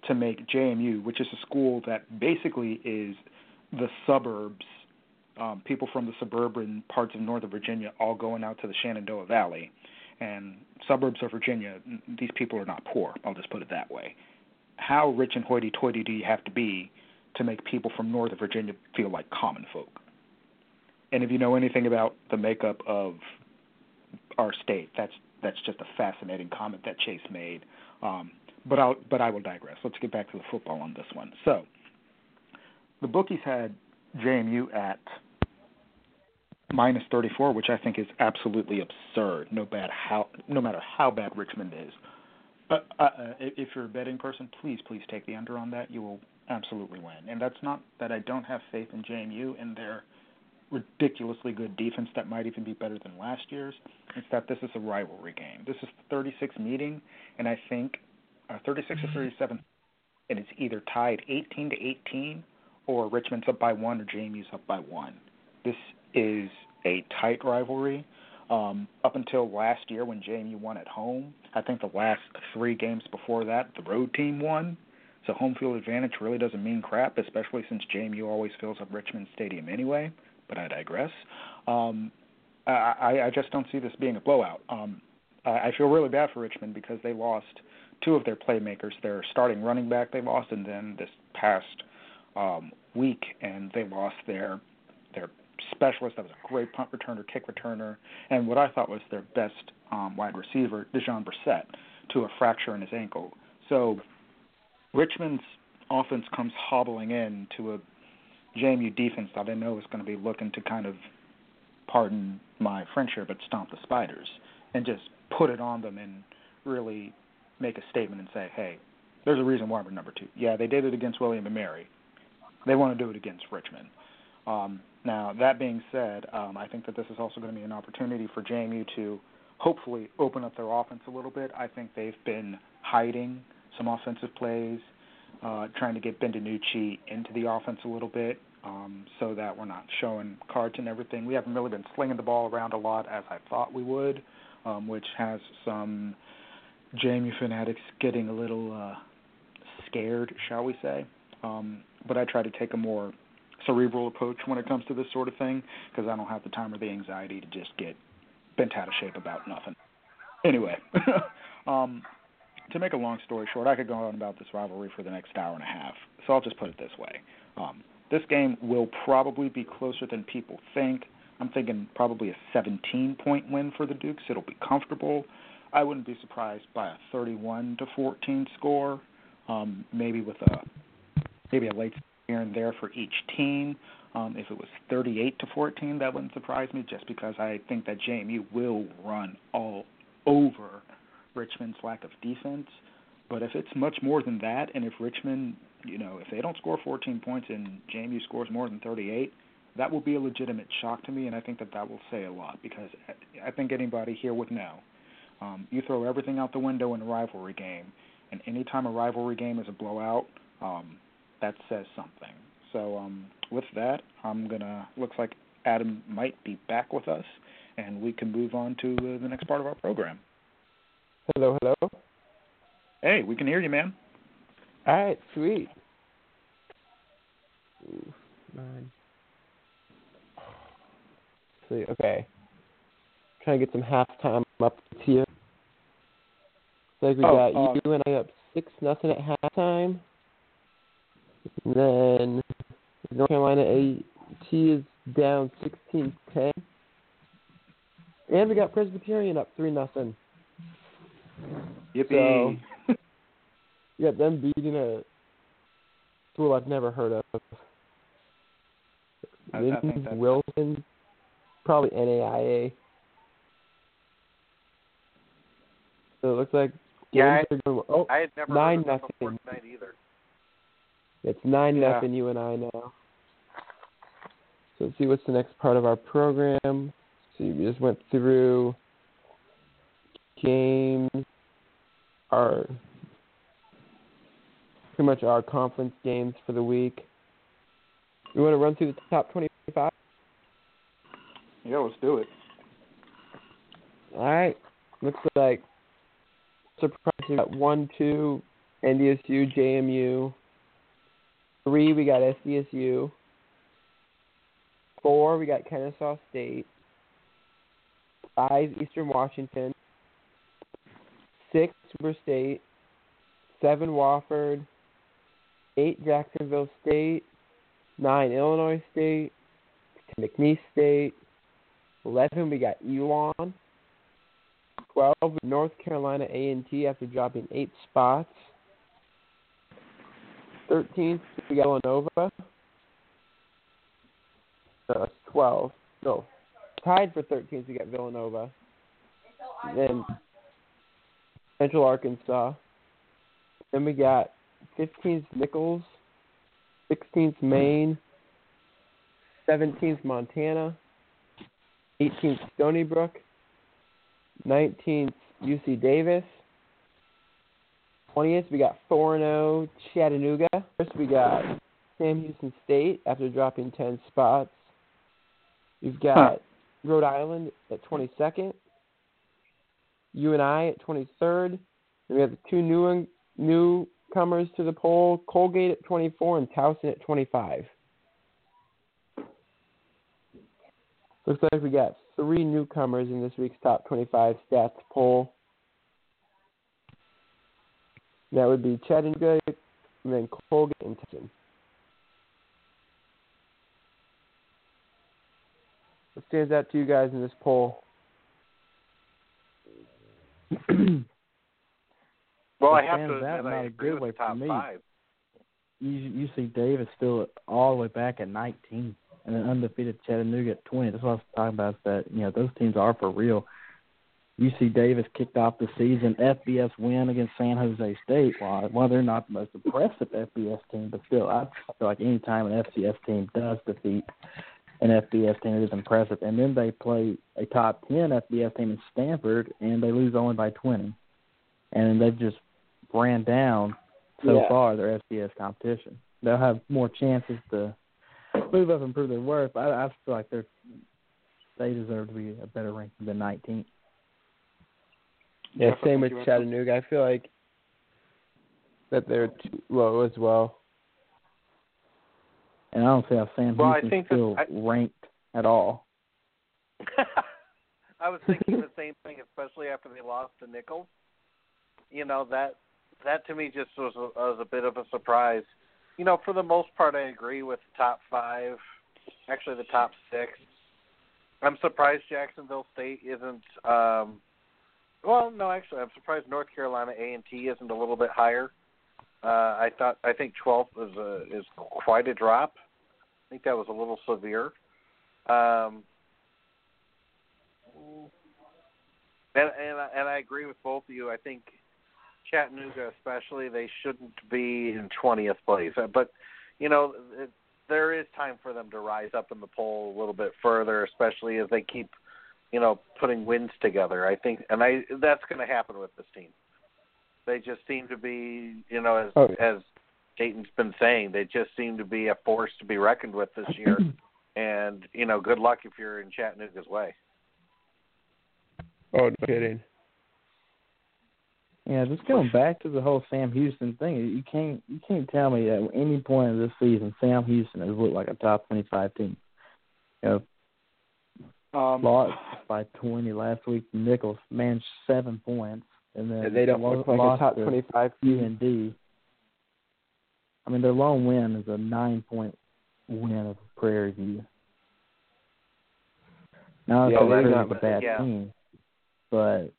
to make JMU, which is a school that basically is the suburbs, um, people from the suburban parts of Northern Virginia all going out to the Shenandoah Valley. And suburbs of Virginia, these people are not poor. I'll just put it that way. How rich and hoity-toity do you have to be to make people from Northern Virginia feel like common folk? And if you know anything about the makeup of our state, that's that's just a fascinating comment that Chase made. Um, but I'll but I will digress. Let's get back to the football on this one. So the bookies had JMU at minus 34, which I think is absolutely absurd. No bad how no matter how bad Richmond is. But uh, uh, if you're a betting person, please please take the under on that. You will absolutely win. And that's not that I don't have faith in JMU and their ridiculously good defense that might even be better than last year's. It's that this is a rivalry game. This is the 36th meeting, and I think uh, 36 or 37, and it's either tied 18 to 18, or Richmond's up by one, or Jamie's up by one. This is a tight rivalry. Um, up until last year when Jamie won at home, I think the last three games before that, the road team won. So home field advantage really doesn't mean crap, especially since JMU always fills up Richmond Stadium anyway. But I digress. Um, I, I just don't see this being a blowout. Um, I feel really bad for Richmond because they lost two of their playmakers. Their starting running back they lost, and then this past um, week, and they lost their their specialist that was a great punt returner, kick returner, and what I thought was their best um, wide receiver, Dejon Brissett, to a fracture in his ankle. So Richmond's offense comes hobbling in to a JMU defense that I didn't know is going to be looking to kind of, pardon my French here, but stomp the spiders and just put it on them and really make a statement and say, hey, there's a reason why we're number two. Yeah, they did it against William and Mary. They want to do it against Richmond. Um, now, that being said, um, I think that this is also going to be an opportunity for JMU to hopefully open up their offense a little bit. I think they've been hiding some offensive plays, uh, trying to get Bendinucci into the offense a little bit um, so that we're not showing cards and everything. We haven't really been slinging the ball around a lot as I thought we would, um, which has some Jamie fanatics getting a little uh, scared, shall we say. Um, but I try to take a more cerebral approach when it comes to this sort of thing because I don't have the time or the anxiety to just get bent out of shape about nothing. Anyway, <laughs> um, to make a long story short, I could go on about this rivalry for the next hour and a half. So I'll just put it this way: um, this game will probably be closer than people think. I'm thinking probably a 17-point win for the Dukes. It'll be comfortable. I wouldn't be surprised by a 31 to 14 score, um, maybe with a maybe a late here and there for each team. Um, if it was 38 to 14, that wouldn't surprise me, just because I think that JMU will run all over Richmond's lack of defense. But if it's much more than that, and if Richmond, you know, if they don't score 14 points and JMU scores more than 38, that will be a legitimate shock to me, and I think that that will say a lot because I think anybody here would know. Um, you throw everything out the window in a rivalry game, and anytime a rivalry game is a blowout, um, that says something. So um, with that, I'm gonna. Looks like Adam might be back with us, and we can move on to uh, the next part of our program. Hello, hello. Hey, we can hear you, man. All right, sweet. Ooh, nine. See, okay. Trying to get some halftime up here. Looks like we Oh, got um, UNI up six nothing at halftime. And then North Carolina A&T is down sixteen ten. And we got Presbyterian up three nothing. Yippee! <laughs> Yeah, them beating a school I've never heard of. I- I Wilson, probably NAIA. So it looks like Yeah, are going. Oh, I had never Nine heard of nothing. either. it's nine Yeah. nothing. UNI now. So let's see what's the next part of our program. See, we just went through games, are pretty much our conference games for the week. You want to run through the top twenty-five? Yeah, let's do it. All right. Looks like surprise we got one, two, NDSU, JMU. Three, we got SDSU. Four, we got Kennesaw State. Five, Eastern Washington. Six, Weber State. Seven, Wofford. Eight, Jacksonville State. Nine, Illinois State. Ten, McNeese State. Eleven, we got Elon. 12 North Carolina A&T after dropping eight spots. 13th, we got Villanova. No, that's 12. No, tied for 13th, we got Villanova. Then Central Arkansas. Then we got 15th Nichols, 16th Maine, 17th Montana, 18th Stony Brook, 19th, UC Davis. 20th, we got 4 0 Chattanooga. First, we got Sam Houston State after dropping 10 spots. We've got Huh. Rhode Island at 22nd. UNI at 23rd. And we have two new newcomers to the poll Colgate at 24 and Towson at 25. Looks like we got three newcomers in this week's top 25 stats poll. That would be Chattanooga, and then Colgate and Towson. What stands out to you guys in this poll? <clears throat> Well, I have to stands out admit, not I a agree good with way for me. five. You UC Davis still all the way back at 19, and an undefeated Chattanooga at 20. That's what I was talking about. Is that you know those teams are for real. UC Davis kicked off the season FBS win against San Jose State. While while they're not the most impressive FBS team, but still, I feel like any time an FCS team does defeat an FBS team that is impressive. And then they play a top 10 FBS team in Stanford, and they lose only by 20. And they've just ran down so Yeah. far their FBS competition. They'll have more chances to move up and prove their worth. But I, I feel like they're they deserve to be a better ranking than 19. Yeah, same with Chattanooga. I feel like that they're too low as well. And I don't see how Sam Well, Houston's still I- ranked at all. <laughs> I was thinking the same thing, especially after they lost to Nichols. You know that that to me just was a, was a bit of a surprise. You know, for the most part, I agree with the top five, actually the top six. I'm surprised Jacksonville State isn't. um Well, no, actually, I'm surprised North Carolina A and T isn't a little bit higher. Uh, I thought I think 12th is a, is quite a drop. I think that was a little severe. Um, and and I- and I agree with both of you. I think Chattanooga, especially, they shouldn't be in twentieth place. Uh, But you know, it, there is time for them to rise up in the poll a little bit further, especially as they keep, you know, putting wins together. I think, and I that's going to happen with this team. They just seem to be, you know, as Oh. as Dayton's been saying, they just seem to be a force to be reckoned with this year. <clears throat> and you know, good luck if you're in Chattanooga's way. Oh, no kidding. Yeah, just going back to the whole Sam Houston thing, you can't you can't tell me at any point of this season Sam Houston has looked like a top twenty five team. You know, Um, lost by twenty last week. Nichols managed seven points, and then They don't lo- look like a top to 25 UND. I mean, their lone win is a nine point win of Prairie View. Now Yeah, it's they're a not- a bad yeah. team, but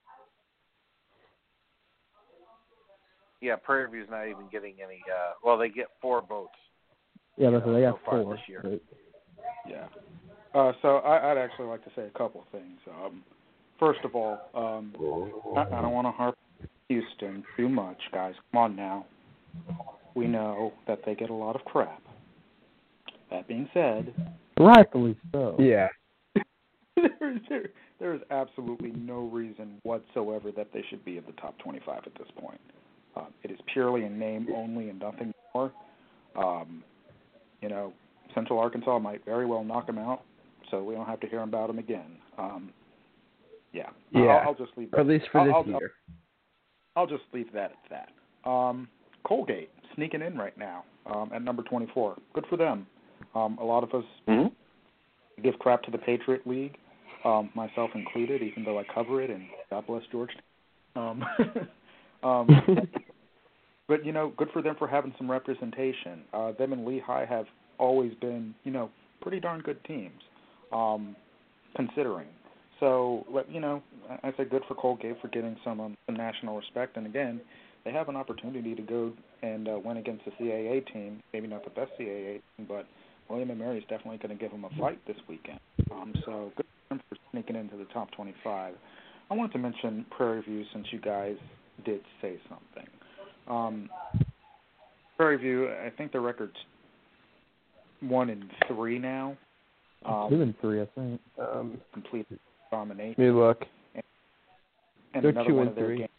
Yeah, Prairie View's not even getting any. uh Well, they get four votes. yeah, you but know, they got so four. this year. but- Yeah. Uh, so I, I'd actually like to say a couple of things. Um, first of all, um, I, I don't want to harp on Houston too much, guys. Come on now. We know that they get a lot of crap. That being said, rightfully so. Yeah. <laughs> there, is, there, there is absolutely no reason whatsoever that they should be in the top 25 at this point. Uh, it is purely a name only and nothing more. Um, you know, Central Arkansas might very well knock them out, so we don't have to hear about them again. Um, yeah, Yeah. I'll, I'll just leave. Or at least for I'll- this I'll- year. I'll just leave that at that. Um, Colgate sneaking in right now um, at number 24. Good for them. Um, a lot of us Mm-hmm. give crap to the Patriot League, um, myself included, even though I cover it, and God bless George. Um, <laughs> um, <laughs> but you know, good for them for having some representation. Uh, them and Lehigh have always been, you know, pretty darn good teams, um, considering. So, you know, I I say good for Colgate for getting some um, some national respect, and again, they have an opportunity to go and uh, win against the CAA team. Maybe not the best CAA team, but William and Mary is definitely going to give them a fight this weekend. Um, so good for them for sneaking into the top 25. I wanted to mention Prairie View since you guys did say something. Um, Prairie View, I think the record's one and three now. Um, Two and three, I think. Um, complete domination. let me look. And they're another two one and of three. games.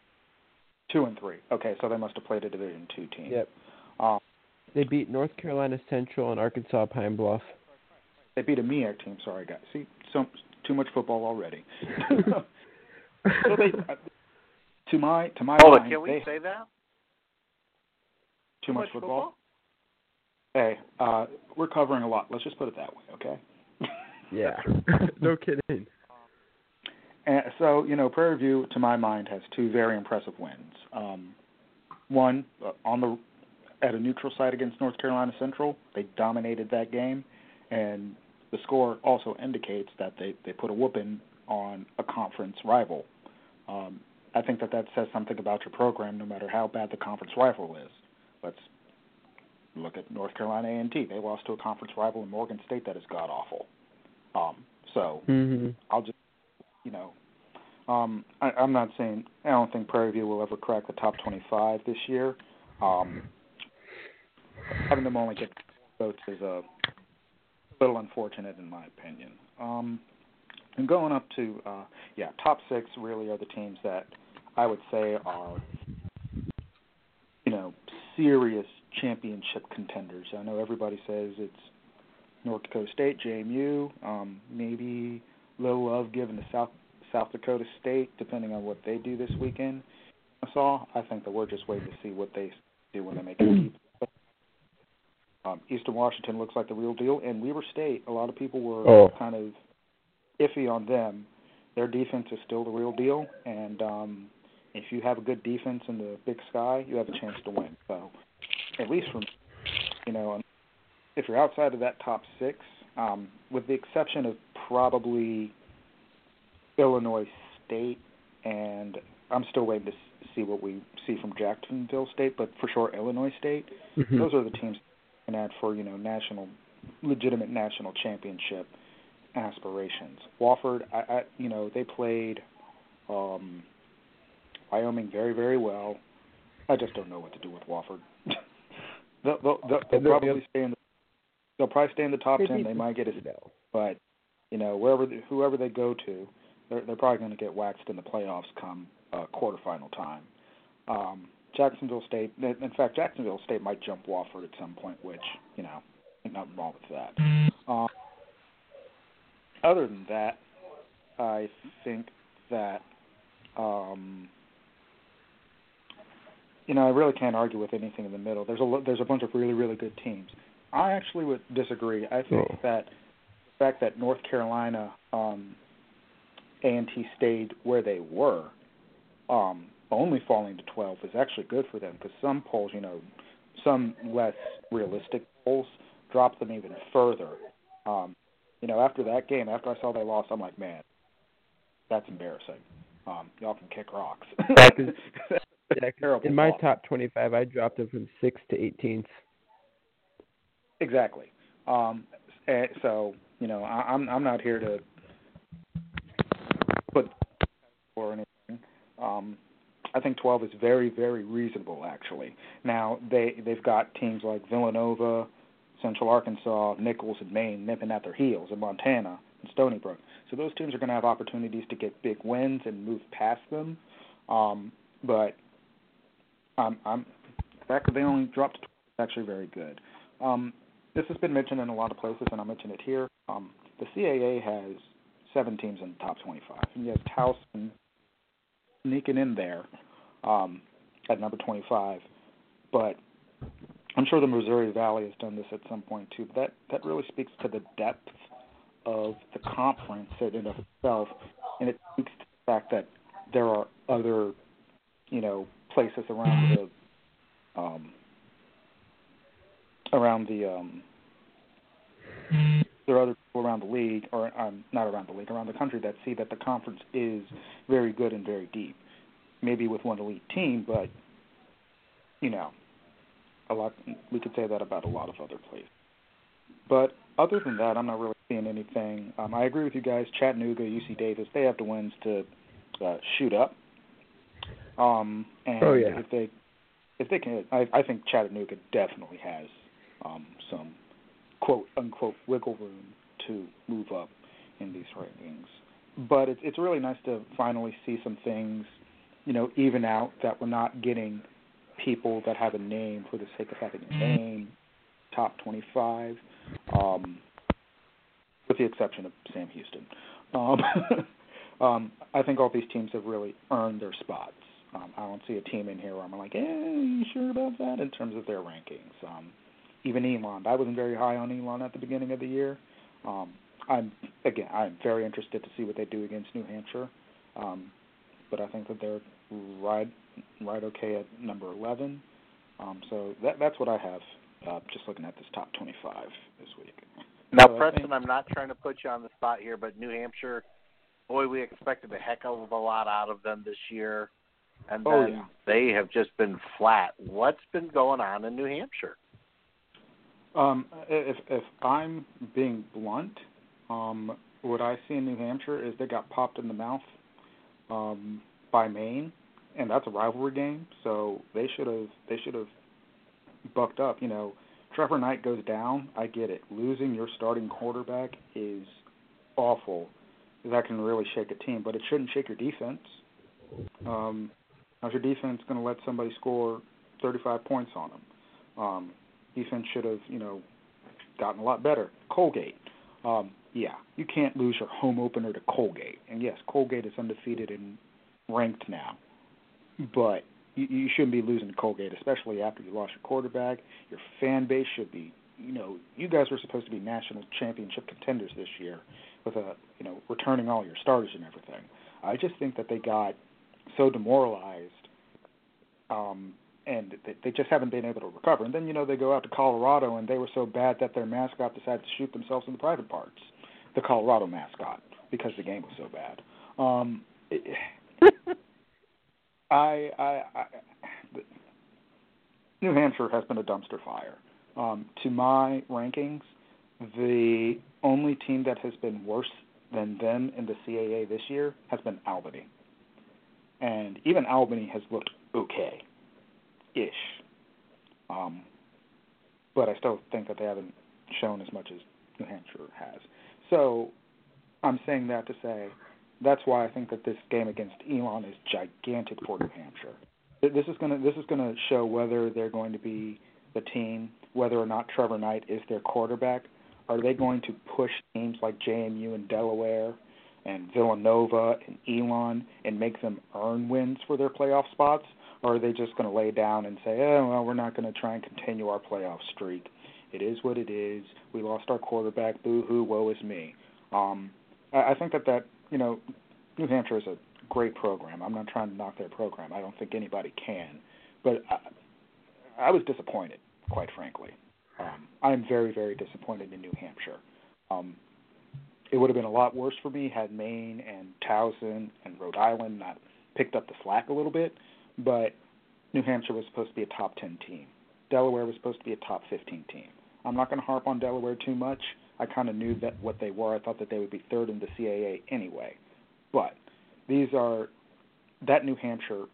Two and three. Okay, so they must have played a Division two team. Yep. Um, They beat North Carolina Central and Arkansas Pine Bluff. they beat a MEAC team. Sorry, guys. See, so too much football already. <laughs> so they, uh, to my to my Hold mind, Can we they, say that? too much football. Hey, uh, we're covering a lot. Let's just put it that way, okay? Yeah. <laughs> no kidding. And so, you know, Prairie View, to my mind, has two very impressive wins. Um, one uh, on the at a neutral site against North Carolina Central, they dominated that game, and the score also indicates that they they put a whooping on a conference rival. Um, I think that that says something about your program, no matter how bad the conference rival is. Let's look at North Carolina A&T. They lost to a conference rival in Morgan State that is god awful. Um, so hmm I'll just, you know, um, I, I'm not saying I don't think Prairie View will ever crack the top 25 this year. Um, having them only get votes is a little unfortunate in my opinion. Um, and going up to uh, yeah, top six really are the teams that I would say are you know serious championship contenders. I know everybody says it's North Dakota State, JMU, um, maybe little love given to South South Dakota State, depending on what they do this weekend. I saw. I think that we're just waiting to see what they do when they make it deep. Um, Eastern Washington looks like the real deal, and Weber State. A lot of people were Oh. kind of iffy on them. Their defense is still the real deal, and um, if you have a good defense in the Big Sky, you have a chance to win. So, at least from you know, if you're outside of that top six, um, with the exception of probably Illinois State, and I'm still waiting to see what we see from Jacksonville State, but for sure Illinois State. Mhm. Those are the teams and at for you know national, legitimate national championship aspirations. Wofford, I, I you know they played um, Wyoming very very well. I just don't know what to do with Wofford. <laughs> they'll, they'll, they'll, they'll They'll- probably stay in. The, they'll probably stay in the top ten. They might get a No. but you know wherever whoever they go to, they're they're probably going to get waxed in the playoffs come uh, quarterfinal time. Um, Jacksonville State, in fact, Jacksonville State might jump Wofford at some point, which you know, nothing wrong with that. Um, other than that, I think that um, you know I really can't argue with anything in the middle. There's a there's a bunch of really really good teams. I actually would disagree. I think Oh. that the fact that North Carolina um, A&T stayed where they were, um, only falling to 12 is actually good for them because some polls, you know, some less realistic polls dropped them even further. Um, you know, after that game, after I saw they lost, I'm like, man, that's embarrassing. Um, y'all can kick rocks. <laughs> Yeah, 'cause- That's a terrible In my loss. top 25, I dropped them from 6 to 18th. Exactly. Um, so you know, I, I'm I'm not here to or anything. Um, I think 12 is very very reasonable actually. Now they they've got teams like Villanova, Central Arkansas, Nichols, and Maine nipping at their heels, and Montana and Stony Brook. So those teams are going to have opportunities to get big wins and move past them. Um, but I'm I'm the fact that they only dropped to 12 is actually very good. Um, this has been mentioned in a lot of places, and I'll mention it here. Um, the CAA has seven teams in the top 25, and have Towson sneaking in there um, at number 25. But I'm sure the Missouri Valley has done this at some point too. But that that really speaks to the depth of the conference in and of itself, and it speaks to the fact that there are other, you know, places around the um, around the um there are other people around the league or um not around the league around the country that see that the conference is very good and very deep. Maybe with one elite team but you know a lot we could say that about a lot of other places. But other than that i'm not really seeing anything. Um i agree with you guys. Chattanooga uc davis they have the wins to uh shoot up. Um and Oh, yeah. if they if they can i i think chattanooga definitely has um, some quote unquote wiggle room to move up in these rankings. But it's it's really nice to finally see some things, you know, even out that we're not getting people that have a name for the sake of having a name, top twenty five, um, with the exception of Sam Houston. Um, <laughs> um, I think all these teams have really earned their spots. Um, I don't see a team in here where I'm like, eh, you sure about that in terms of their rankings. Um, even Elon. I wasn't very high on Elon at the beginning of the year. Um, I'm again, I'm very interested to see what they do against New Hampshire, um, but I think that they're right, right okay at number 11. Um, so that that's what I have. Uh, just looking at this top 25 this week. Now, So Preston, think- I'm not trying to put you on the spot here, but New Hampshire, boy, we expected a heck of a lot out of them this year, and Oh, then yeah. they have just been flat. What's been going on in New Hampshire? Um, if if I'm being blunt, um, what I see in New Hampshire is they got popped in the mouth um, by Maine, and that's a rivalry game. So they should have they should have bucked up. You know, Trevor Knight goes down, I get it. Losing your starting quarterback is awful. That can really shake a team, but it shouldn't shake your defense. Um, how's your defense going to let somebody score 35 points on them? Um, defense should have, you know, gotten a lot better. Colgate, um, yeah, you can't lose your home opener to Colgate. And yes, Colgate is undefeated and ranked now, but you, you shouldn't be losing to Colgate, especially after you lost your quarterback. Your fan base should be, you know, you guys were supposed to be national championship contenders this year with a, you know, returning all your starters and everything. I just think that they got so demoralized um and they they just haven't been able to recover. And then you know they go out to Colorado and they were so bad that their mascot decided to shoot themselves in the private parts, the Colorado mascot, because the game was so bad. Um, it, <laughs> I, I, I, New Hampshire has been a dumpster fire. Um, to my rankings, the only team that has been worse than them in the CAA this year has been Albany, and even Albany has looked okay ish. Um, but I still think that they haven't shown as much as New Hampshire has. So I'm saying that to say that's why I think that this game against Elon is gigantic for New Hampshire. This is gonna this is gonna show whether they're going to be the team, whether or not Trevor Knight is their quarterback. Are they going to push teams like JMU and Delaware and Villanova and Elon and make them earn wins for their playoff spots? Or are they just going to lay down and say, "Oh, well, we're not going to try and continue our playoff streak. It is what it is. We lost our quarterback. Boo hoo, woe is me." Um, I, I think that that you know, New Hampshire is a great program. I'm not trying to knock their program. I don't think anybody can, but I, I was disappointed, quite frankly. Um, I'm very, very disappointed in New Hampshire. Um, it would have been a lot worse for me had Maine and Towson and Rhode Island not picked up the slack a little bit but New Hampshire was supposed to be a top 10 team. Delaware was supposed to be a top 15 team. I'm not going to harp on Delaware too much. I kind of knew that what they were. I thought that they would be third in the CAA anyway. But these are that New Hampshire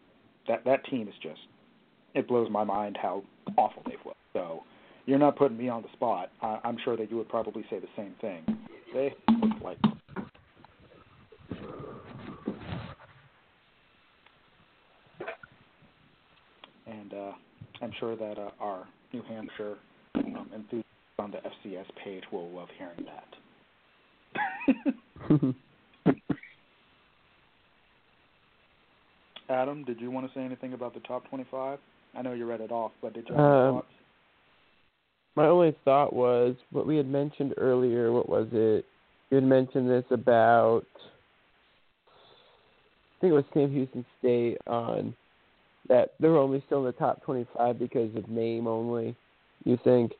that that team is just it blows my mind how awful they've looked. So you're not putting me on the spot. I, I'm sure that you would probably say the same thing. They look like and uh, I'm sure that uh, our New Hampshire um, enthusiasts on the FCS page will love hearing that. <laughs> Adam, did you want to say anything about the top 25? I know you read it off, but did you have um, thoughts? My only thought was what we had mentioned earlier. What was it? You had mentioned this about, I think it was Sam Houston State on that they're only still in the top 25 because of name only. You think?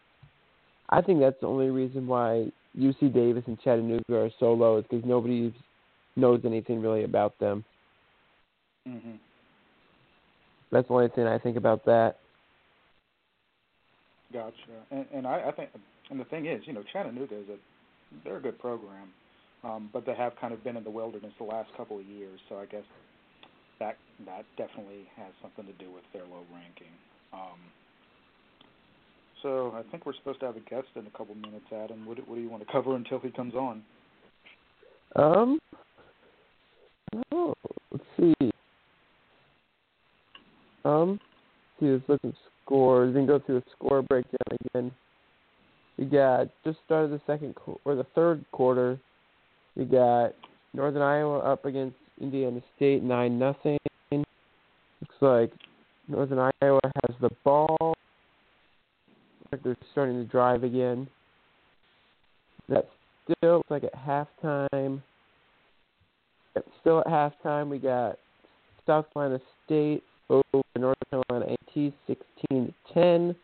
I think that's the only reason why UC Davis and Chattanooga are so low is because nobody knows anything really about them. Mhm. That's the only thing I think about that. Gotcha. And, and I, I think, and the thing is, you know, Chattanooga is a they're a good program, um, but they have kind of been in the wilderness the last couple of years. So I guess that that definitely has something to do with their low ranking. Um, so I think we're supposed to have a guest in a couple minutes, Adam. What, what do you want to cover until he comes on? Um. Oh, let's see. Um, see, let's look at scores. We can go through the score breakdown again. We got just started the second or the third quarter. We got Northern Iowa up against Indiana State nine nothing. Looks like Northern Iowa has the ball. Like they're starting to drive again. That still looks like at halftime. Still at halftime, we got South Carolina State over North Carolina A&T, 16 to 10.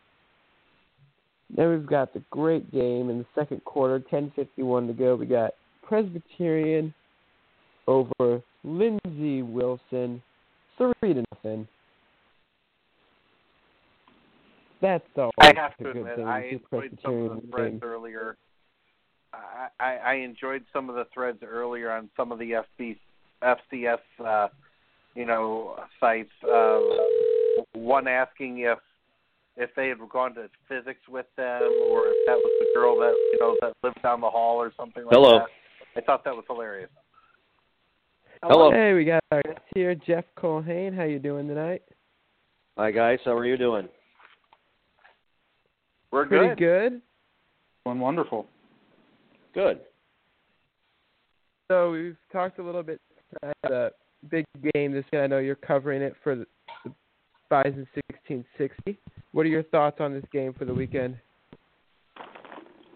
Then we've got the great game in the second quarter, 10:51 to go. We got Presbyterian over Lindsey Wilson, three to nothing. That's all. I have to admit, I enjoyed some of the threads earlier. I, I, I enjoyed some of the threads earlier on some of the FB, FCS, uh, you know, sites. Uh, one asking if if they had gone to physics with them, or if that was the girl that you know that lived down the hall or something like Hello. that. I thought that was hilarious. Hello. Hey, we got our guest here, Jeff Culhane. How you doing tonight? Hi guys, how are you doing? We're Pretty good. good. Doing wonderful. Good. So we've talked a little bit about the big game this year. I know you're covering it for the, the Bison 1660. What are your thoughts on this game for the weekend?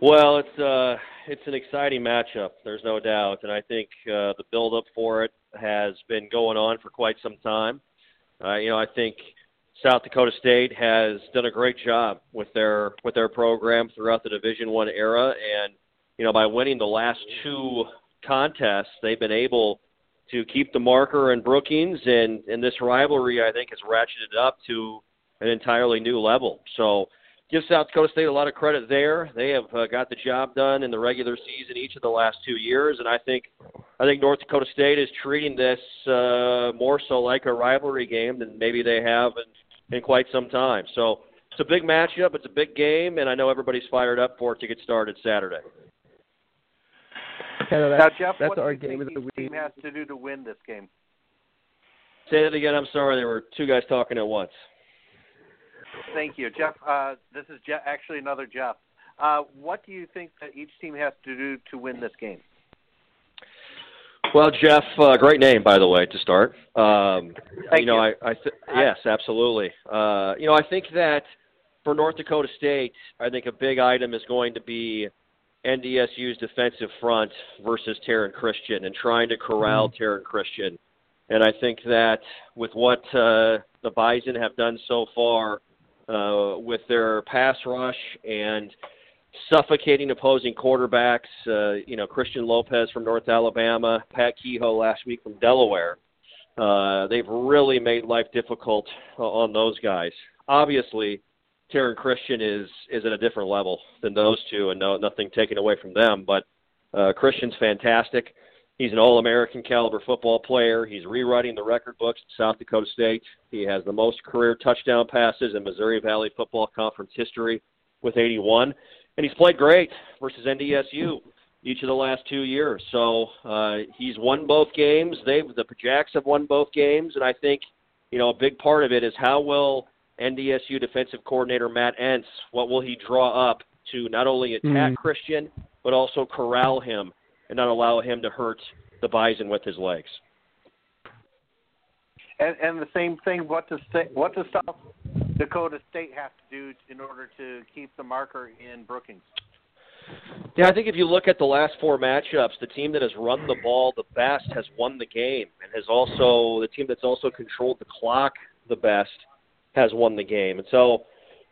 Well, it's uh it's an exciting matchup. There's no doubt, and I think uh, the build up for it has been going on for quite some time. Uh, you know, I think South Dakota State has done a great job with their with their program throughout the Division One era, and you know, by winning the last two contests, they've been able to keep the marker in Brookings, and and this rivalry, I think, has ratcheted up to an entirely new level. So give South Dakota State a lot of credit there. They have uh, got the job done in the regular season each of the last two years, and I think I think North Dakota State is treating this uh, more so like a rivalry game than maybe they have in, in quite some time. So it's a big matchup. It's a big game, and I know everybody's fired up for it to get started Saturday. Kind of Now, Jeff, that's what our do you game of think the each week. team has to do to win this game? Say that again. I'm sorry. There were two guys talking at once. Thank you, Jeff. Uh, this is Je- actually another Jeff. Uh, what do you think that each team has to do to win this game? Well, Jeff, uh, great name by the way to start. Um, Thank you know, you. I, I th- yes, absolutely. Uh, you know, I think that for North Dakota State, I think a big item is going to be NDSU's defensive front versus Taryn Christion and trying to corral Taryn Christion. And I think that with what uh, the Bison have done so far uh, with their pass rush and suffocating opposing quarterbacks, uh, you know, Christian Lopez from North Alabama, Pat Kehoe last week from Delaware, uh, they've really made life difficult on those guys. Obviously, Taryn Christion is is at a different level than those two, and no nothing taken away from them. But uh, Christion's fantastic. He's an All-American caliber football player. He's rewriting the record books at South Dakota State. He has the most career touchdown passes in Missouri Valley Football Conference history with 81, and he's played great versus NDSU each of the last two years. So uh, he's won both games. They the Jacks have won both games, and I think you know a big part of it is how will NDSU defensive coordinator Matt Entz what will he draw up to not only attack Mm. Christion but also corral him and not allow him to hurt the Bison with his legs. And, and the same thing. What does what does South Dakota State have to do in order to keep the marker in Brookings? Yeah, I think if you look at the last four matchups, the team that has run the ball the best has won the game, and has also the team that's also controlled the clock the best has won the game. And so,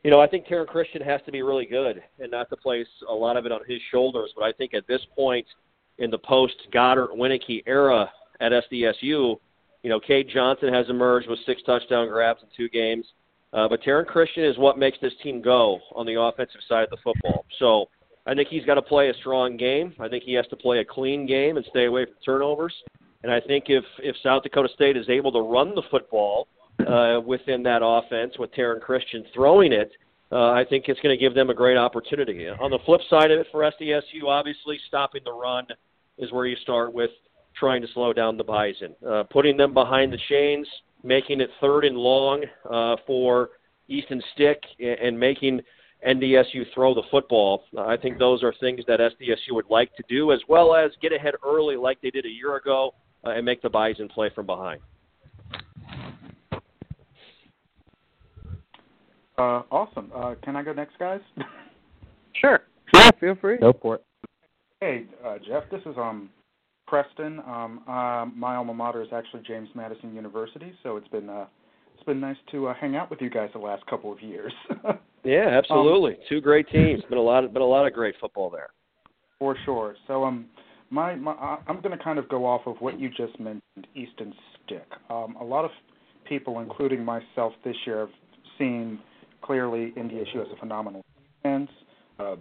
you know, I think Taryn Christion has to be really good, and not to place a lot of it on his shoulders. But I think at this point in the post Goedert Wieneke era at SDSU, you know, Cade Johnson has emerged with six touchdown grabs in two games. Uh, but Taryn Christion is what makes this team go on the offensive side of the football. So I think he's got to play a strong game. I think he has to play a clean game and stay away from turnovers. And I think if if South Dakota State is able to run the football uh, within that offense with Taryn Christion throwing it, uh, I think it's going to give them a great opportunity. On the flip side of it for SDSU, obviously stopping the run is where you start with trying to slow down the Bison, uh, putting them behind the chains, making it third and long uh, for Easton Stick, and, making NDSU throw the football. I think those are things that SDSU would like to do, as well as get ahead early like they did a year ago uh, and make the Bison play from behind. Uh, awesome. Uh, can I go next, guys? <laughs> Sure. Yeah, feel free. Go for it. hey, uh, Jeff. This is um Preston. Um, uh, my alma mater is actually James Madison University, so it's been uh, it's been nice to uh, hang out with you guys the last couple of years. <laughs> Yeah, absolutely. Two great teams. Been a lot. Been a lot of great football there. For sure. So um, my, my I- I'm going to kind of go off of what you just mentioned, Easton Stick. Um, a lot of people, including myself, this year have seen clearly NDSU as a phenomenal defense, uh,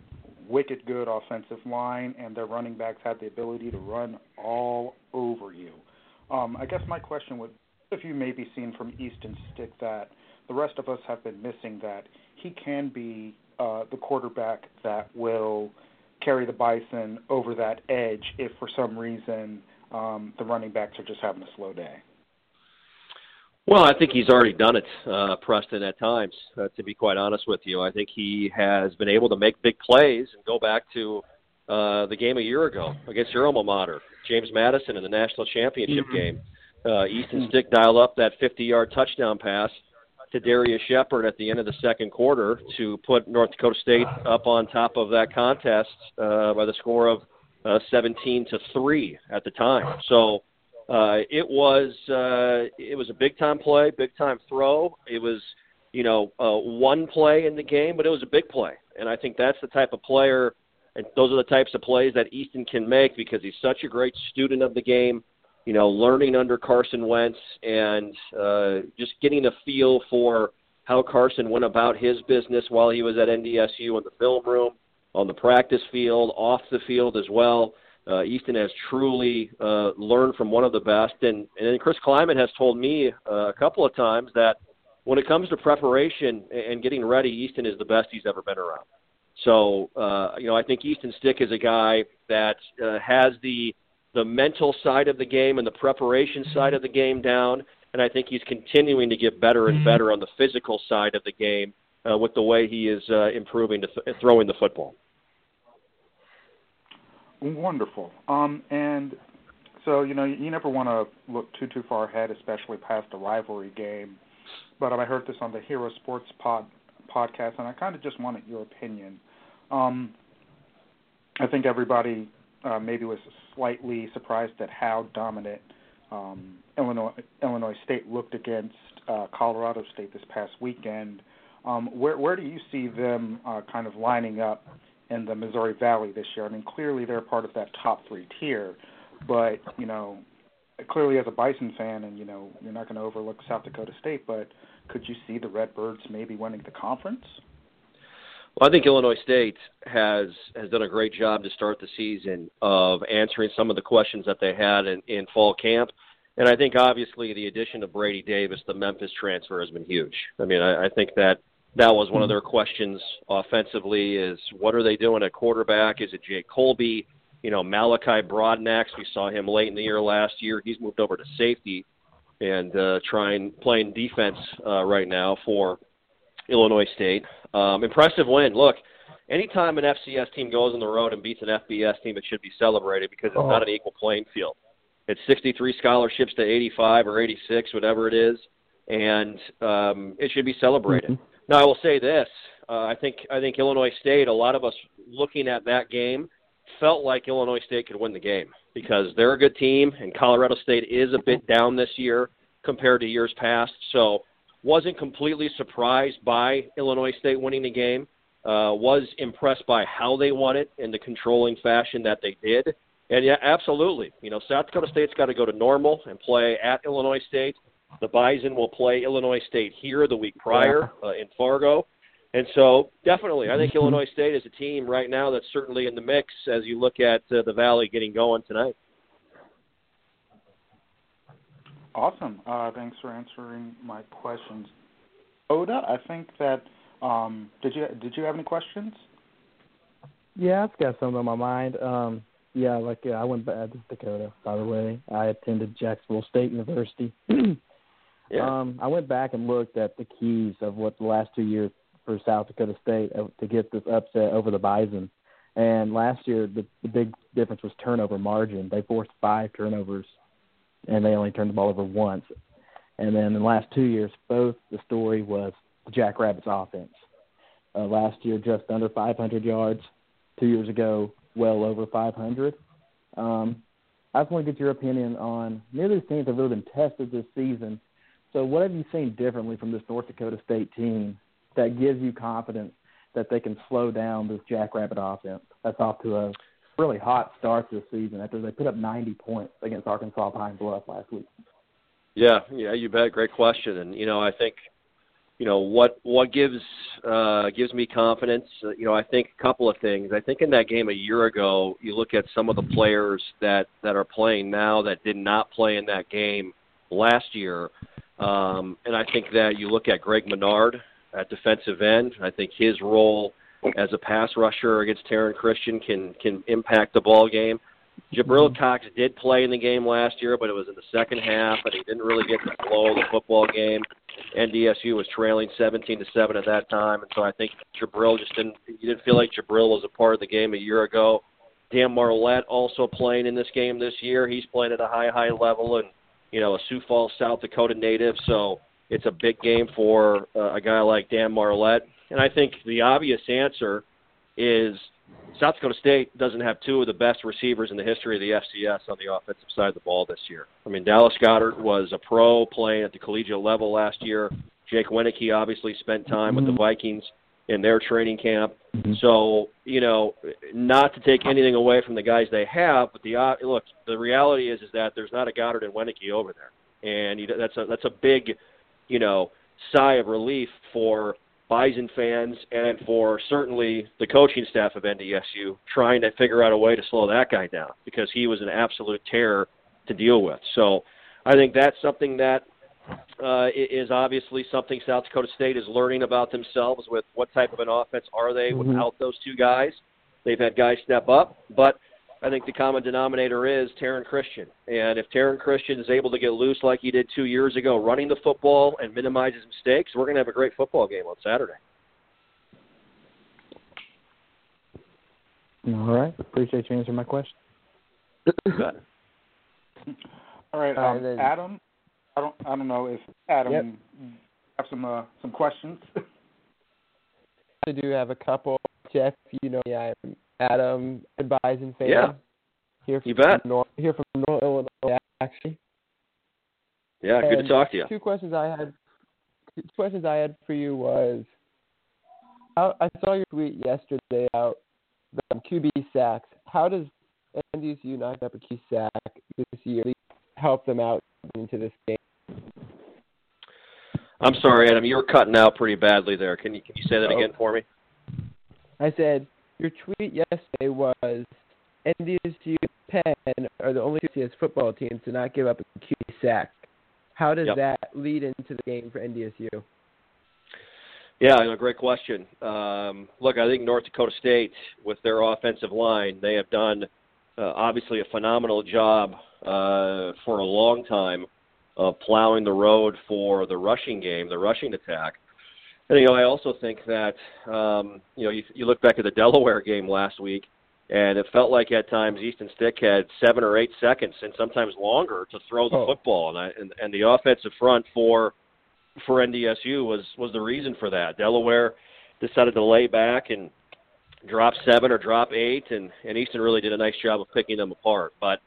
wicked good offensive line, and their running backs have the ability to run all over you. Um, I guess my question would, have you maybe seen from Easton Stick that the rest of us have been missing that he can be uh, the quarterback that will carry the Bison over that edge if for some reason um, the running backs are just having a slow day. Well, I think he's already done it, uh, Preston, at times, uh, to be quite honest with you. I think he has been able to make big plays and go back to uh, the game a year ago against your alma mater, James Madison, in the national championship mm-hmm. game. Uh, Easton. Stick dialed up that 50 yard touchdown pass to Darius Shepard at the end of the second quarter to put North Dakota State up on top of that contest uh, by the score of uh, 17 to 3 at the time. So, uh, it was uh, it was a big time play, big time throw. It was you know uh, one play in the game, but it was a big play, and I think that's the type of player, and those are the types of plays that Easton can make because he's such a great student of the game. You know, learning under Carson Wentz and uh, just getting a feel for how Carson went about his business while he was at NDSU in the film room, on the practice field, off the field as well uh, Easton has truly uh, learned from one of the best. And, and Chris Klieman has told me uh, a couple of times that when it comes to preparation and getting ready, Easton is the best he's ever been around. So, uh, you know, I think Easton Stick is a guy that uh, has the the mental side of the game and the preparation side of the game down, and I think he's continuing to get better and better on the physical side of the game uh, with the way he is uh, improving to th- throwing the football. Wonderful. Um, and so you know you never want to look too too far ahead, especially past a rivalry game. But um, I heard this on the Hero Sports Pod podcast, and I kind of just wanted your opinion. Um, I think everybody uh, maybe was slightly surprised at how dominant um, Illinois Illinois State looked against uh, Colorado State this past weekend. Um, where where do you see them uh, kind of lining up in the Missouri Valley this year. I mean, clearly they're part of that top three tier, but you know, clearly as a Bison fan, and you know, you're not going to overlook South Dakota State, but could you see the Redbirds maybe winning the conference? Well, I think Illinois State has has done a great job to start the season of answering some of the questions that they had in, in fall camp. And I think obviously the addition of Brady Davis, the Memphis transfer, has been huge. I mean, I, I think that that was one of their questions offensively is what are they doing at quarterback? Is it Jake Kolbe? You know, Malachi Broadnax, we saw him late in the year last year. He's moved over to safety and uh, trying playing defense uh, right now for Illinois State. Um, impressive win. Look, anytime an FCS team goes on the road and beats an FBS team, it should be celebrated because it's oh. not an equal playing field. It's 63 scholarships to 85 or 86, whatever it is, and um, it should be celebrated. Mm-hmm. Now, I will say this: uh, I think I think Illinois State. A lot of us looking at that game felt like Illinois State could win the game because they're a good team, and Colorado State is a bit down this year compared to years past. So, wasn't completely surprised by Illinois State winning the game. Uh, was impressed by how they won it in the controlling fashion that they did. And yeah, absolutely. You know, South Dakota State's got to go to Normal and play at Illinois State. The Bison will play Illinois State here the week prior uh, in Fargo. And so, definitely, I think mm-hmm. Illinois State is a team right now that's certainly in the mix as you look at uh, the Valley getting going tonight. Awesome. Uh, thanks for answering my questions, Oda. I think that um, did you did you have any questions? Yeah, I've got something on my mind. Um, yeah, like yeah, I went back to Dakota. By the way, I attended Jacksonville State University. <clears throat> Yeah. Um, I went back and looked at the keys of what the last two years for South Dakota State uh, to get this upset over the Bison. And last year, the, the big difference was turnover margin. They forced five turnovers, and they only turned the ball over once. And then in the last two years, both the story was the Jackrabbits offense. Uh, last year, just under 500 yards. Two years ago, well over 500. Um, I just want to get your opinion on neither teams have really been tested this season – so, what have you seen differently from this North Dakota State team that gives you confidence that they can slow down this Jackrabbit offense that's off to a really hot start this season after they put up 90 points against Arkansas Pine Bluff last week? Yeah, yeah, you bet. Great question, and you know, I think you know what what gives uh, gives me confidence. Uh, you know, I think a couple of things. I think in that game a year ago, you look at some of the players that that are playing now that did not play in that game last year Um, and I think that you look at Greg Menard at defensive end. I think his role as a pass rusher against Taryn Christion can can impact the ball game. Jabril Cox did play in the game last year, but it was in the second half, and he didn't really get the flow of the football game. NDSU was trailing 17 to seven at that time, and so I think Jabril just didn't. You didn't feel like Jabril was a part of the game a year ago. Dan Marlette also playing in this game this year. He's playing at a high, high level, and you know a Sioux Falls, South Dakota native, so it's a big game for uh, a guy like Dan Marlette. And I think the obvious answer is South Dakota State doesn't have two of the best receivers in the history of the FCS on the offensive side of the ball this year. I mean, Dallas Goedert was a pro playing at the collegiate level last year. Jake Wieneke obviously spent time with the Vikings in their training camp. So, you know, not to take anything away from the guys they have, but the uh, look, the reality is is that there's not a Goedert and Wieneke over there, and you, know, that's a that's a big, you know, sigh of relief for Bison fans and for certainly the coaching staff of NDSU trying to figure out a way to slow that guy down because he was an absolute terror to deal with. So I think that's something that uh, is obviously something South Dakota State is learning about themselves with what type of an offense are they Mhm. without those two guys. They've had guys step up, but I think the common denominator is Taryn Christion. And if Taryn Christion is able to get loose like he did two years ago, running the football and minimizes mistakes, we're going to have a great football game on Saturday. All right. Appreciate you answering my question. All right, All right, um, then. Adam. I don't. I don't know if Adam Yep. have some uh, some questions. I do have a couple. Jeff, you know me, I'm Adam and Bison fan. Yeah. Here from You bet. North, here from North Illinois, actually. Yeah, good to talk to you. Two questions I had. Two questions I had for you was, how, I saw your tweet yesterday about the QB sacks. How does NDSU knock up a Q sack this year help them out into this game? I'm sorry, Adam. You were cutting out pretty badly there. Can you can you say that Oh. again for me? I said your tweet yesterday was NDSU Penn are the only two FCS football teams to not give up a QB sack. How does Yep. that lead into the game for NDSU? Yeah, you know, great question. Um, look, I think North Dakota State, with their offensive line, they have done uh, obviously a phenomenal job uh, for a long time of plowing the road for the rushing game, the rushing attack. And you know, I also think that um, you know, you, you look back at the <laughs> Delaware game last week, and it felt like at times Easton Stick had seven or eight seconds, and sometimes longer, to throw the Oh. football, and, I, and and the offensive front for for NDSU was was the reason for that. Delaware decided to lay back and drop seven or drop eight, and and Easton really did a nice job of picking them apart. But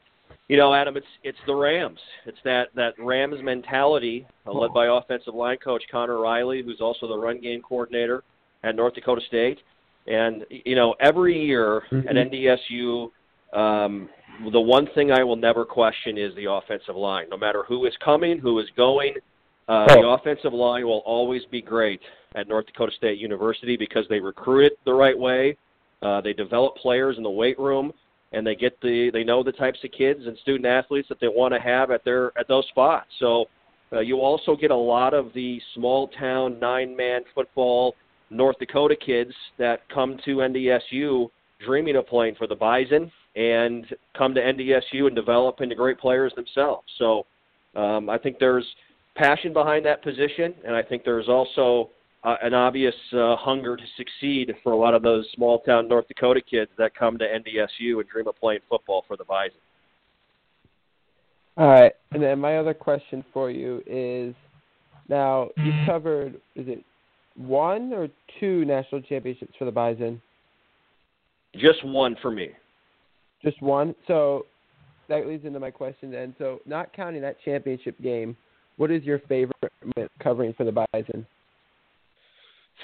you know, Adam, it's it's the Rams. It's that that Rams mentality, uh, led by offensive line coach Connor Riley, who's also the run game coordinator at North Dakota State. And you know, every year at NDSU, um, the one thing I will never question is the offensive line. No matter who is coming, who is going, uh, the offensive line will always be great at North Dakota State University because they recruit it the right way. Uh, they develop players in the weight room, and they get the they know the types of kids and student athletes that they want to have at their at those spots. So uh, you also get a lot of the small town nine man football North Dakota kids that come to NDSU dreaming of playing for the Bison and come to NDSU and develop into great players themselves. So um, I think there's passion behind that position, and I think there's also uh, an obvious uh, hunger to succeed for a lot of those small town North Dakota kids that come to NDSU and dream of playing football for the Bison. All right, and then my other question for you is, now you covered is it one or two national championships for the Bison? Just one for me. Just one. So that leads into my question then. So not counting that championship game, what is your favorite covering for the Bison?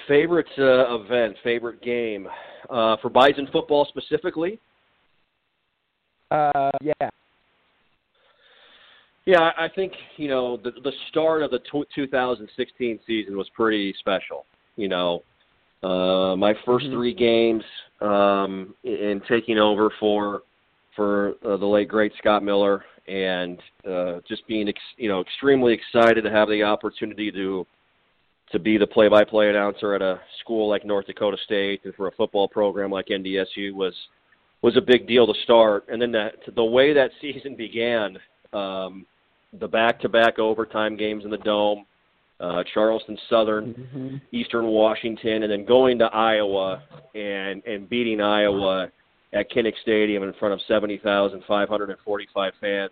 Favorite uh, event, favorite game uh, for Bison football specifically. Uh, yeah. Yeah, I think you know the the start of the tw 2016 season was pretty special. You know, uh, my 1st Mhm. three games um, in in taking over for for uh, the late great Scott Miller and uh, just being ex- you know extremely excited to have the opportunity to to be the play-by-play announcer at a school like North Dakota State and for a football program like NDSU was was a big deal to start. And then that the way that <laughs> season began, um, the back-to-back overtime games in the dome, uh, Charleston Southern, Mm-hmm. Eastern Washington, and then going to Iowa and and beating Iowa at Kinnick Stadium in front of 70,545 fans.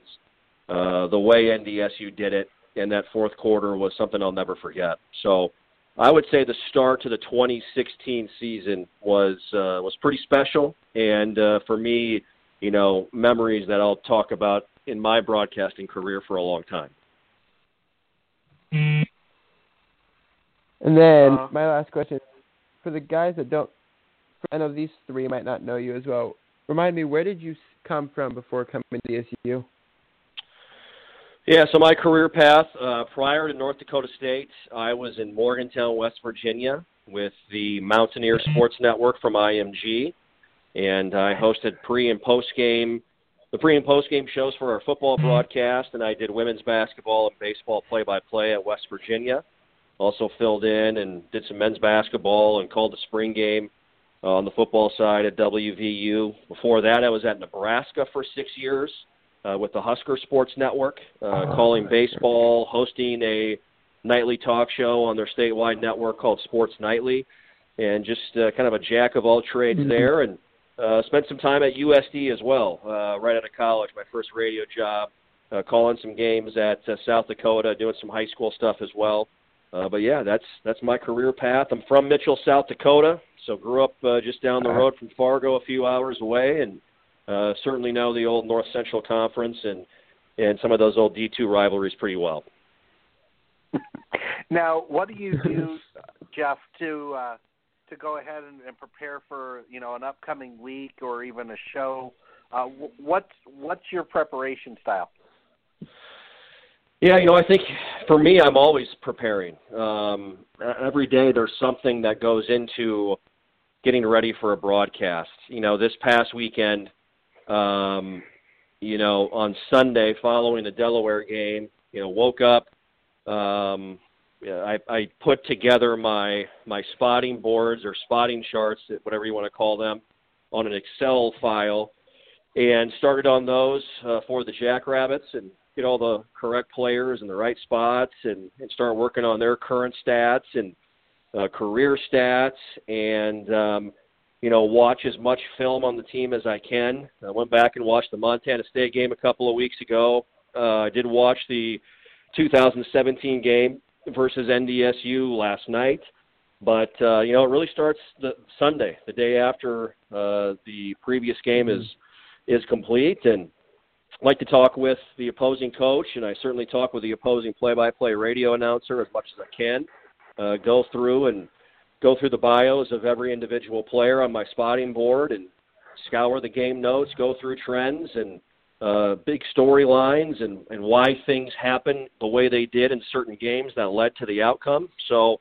Uh, the way NDSU did it in that fourth quarter was something I'll never forget. So I would say the start to the 2016 season was uh, was pretty special, and uh, for me, you know, memories that I'll talk about in my broadcasting career for a long time. And then Uh, my last question for the guys that don't, I know these three might not know you as well. Remind me, where did you come from before coming to DSU? Yeah, so my career path uh, prior to North Dakota State, I was in Morgantown, West Virginia, with the Mountaineer Sports Network from IMG, and I hosted pre and post game, the pre and post game shows for our football broadcast, and I did women's basketball and baseball play by play at West Virginia. Also filled in and did some men's basketball and called the spring game uh, on the football side at WVU. Before that, I was at Nebraska for six years uh, with the Husker Sports Network, uh, calling baseball, hosting a nightly talk show on their statewide network called Sports Nightly, and just uh, kind of a jack of all trades Mhm. there. And uh, spent some time at USD as well, uh, right out of college. My first radio job, uh, calling some games at uh, South Dakota, doing some high school stuff as well. Uh, but yeah, that's that's my career path. I'm from Mitchell, South Dakota, so grew up uh, just down the road from Fargo, a few hours away, and uh, certainly know the old North Central Conference and and some of those old D2 rivalries pretty well. <laughs> Now, what do you do, <laughs> Jeff, to uh, to go ahead and, and prepare for you know an upcoming week or even a show? Uh, what's what's your preparation style? Yeah, you know, I think for me, I'm always preparing. Um, every day, there's something that goes into getting ready for a broadcast. You know, this past weekend, um, you know, on Sunday following the Delaware game, you know, woke up. Um, I, I put together my my spotting boards or spotting charts, whatever you want to call them, on an Excel file, and started on those uh, for the Jackrabbits and get all the correct players in the right spots and, and start working on their current stats and uh, career stats and um, you know watch as much film on the team as I can. I went back and watched the Montana State game a couple of weeks ago. Uh, I did watch the 2017 game versus NDSU last night. But uh, you know, it really starts the Sunday, the day after uh, the previous game is is complete, and I like to talk with the opposing coach, and I certainly talk with the opposing play-by-play radio announcer as much as I can. Uh, go through and go through the bios of every individual player on my spotting board, and scour the game notes, go through trends and uh, big storylines, and and why things happen the way they did in certain games that led to the outcome. So.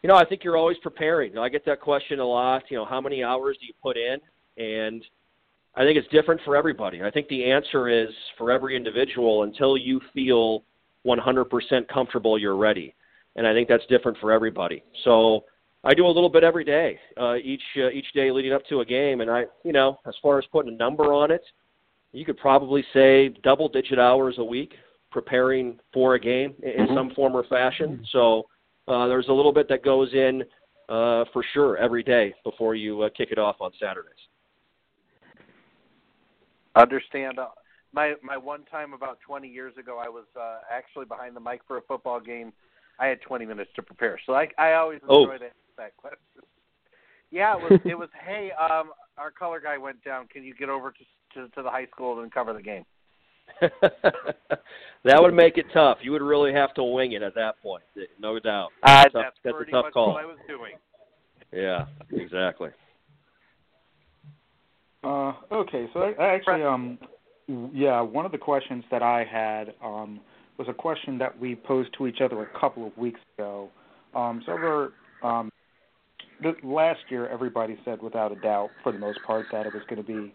You know, I think you're always preparing. I get that question a lot. You know, how many hours do you put in? And I think it's different for everybody. I think the answer is for every individual until you feel 100% comfortable, you're ready. And I think that's different for everybody. So I do a little bit every day, uh, each uh, each day leading up to a game. And I, you know, as far as putting a number on it, you could probably say double-digit hours a week preparing for a game in Mhm. some form or fashion. So uh, there's a little bit that goes in uh, for sure every day before you uh, kick it off on Saturdays. Understand. Uh, my my one time about 20 years ago, I was uh, actually behind the mic for a football game. I had 20 minutes to prepare, so I I always Oh. enjoy that that question. Yeah, it was it was. <laughs> hey, um, our color guy went down. Can you get over to to, to the high school and cover the game? <laughs> that would make it tough. You would really have to wing it at that point, no doubt. Uh, Tough- that's that's a tough much call. what I was doing. Yeah, exactly. Uh, okay, so I, I actually, um, yeah, one of the questions that I had um, was a question that we posed to each other a couple of weeks ago. Um, so over um, the, last year, everybody said without a doubt, for the most part, that it was going to be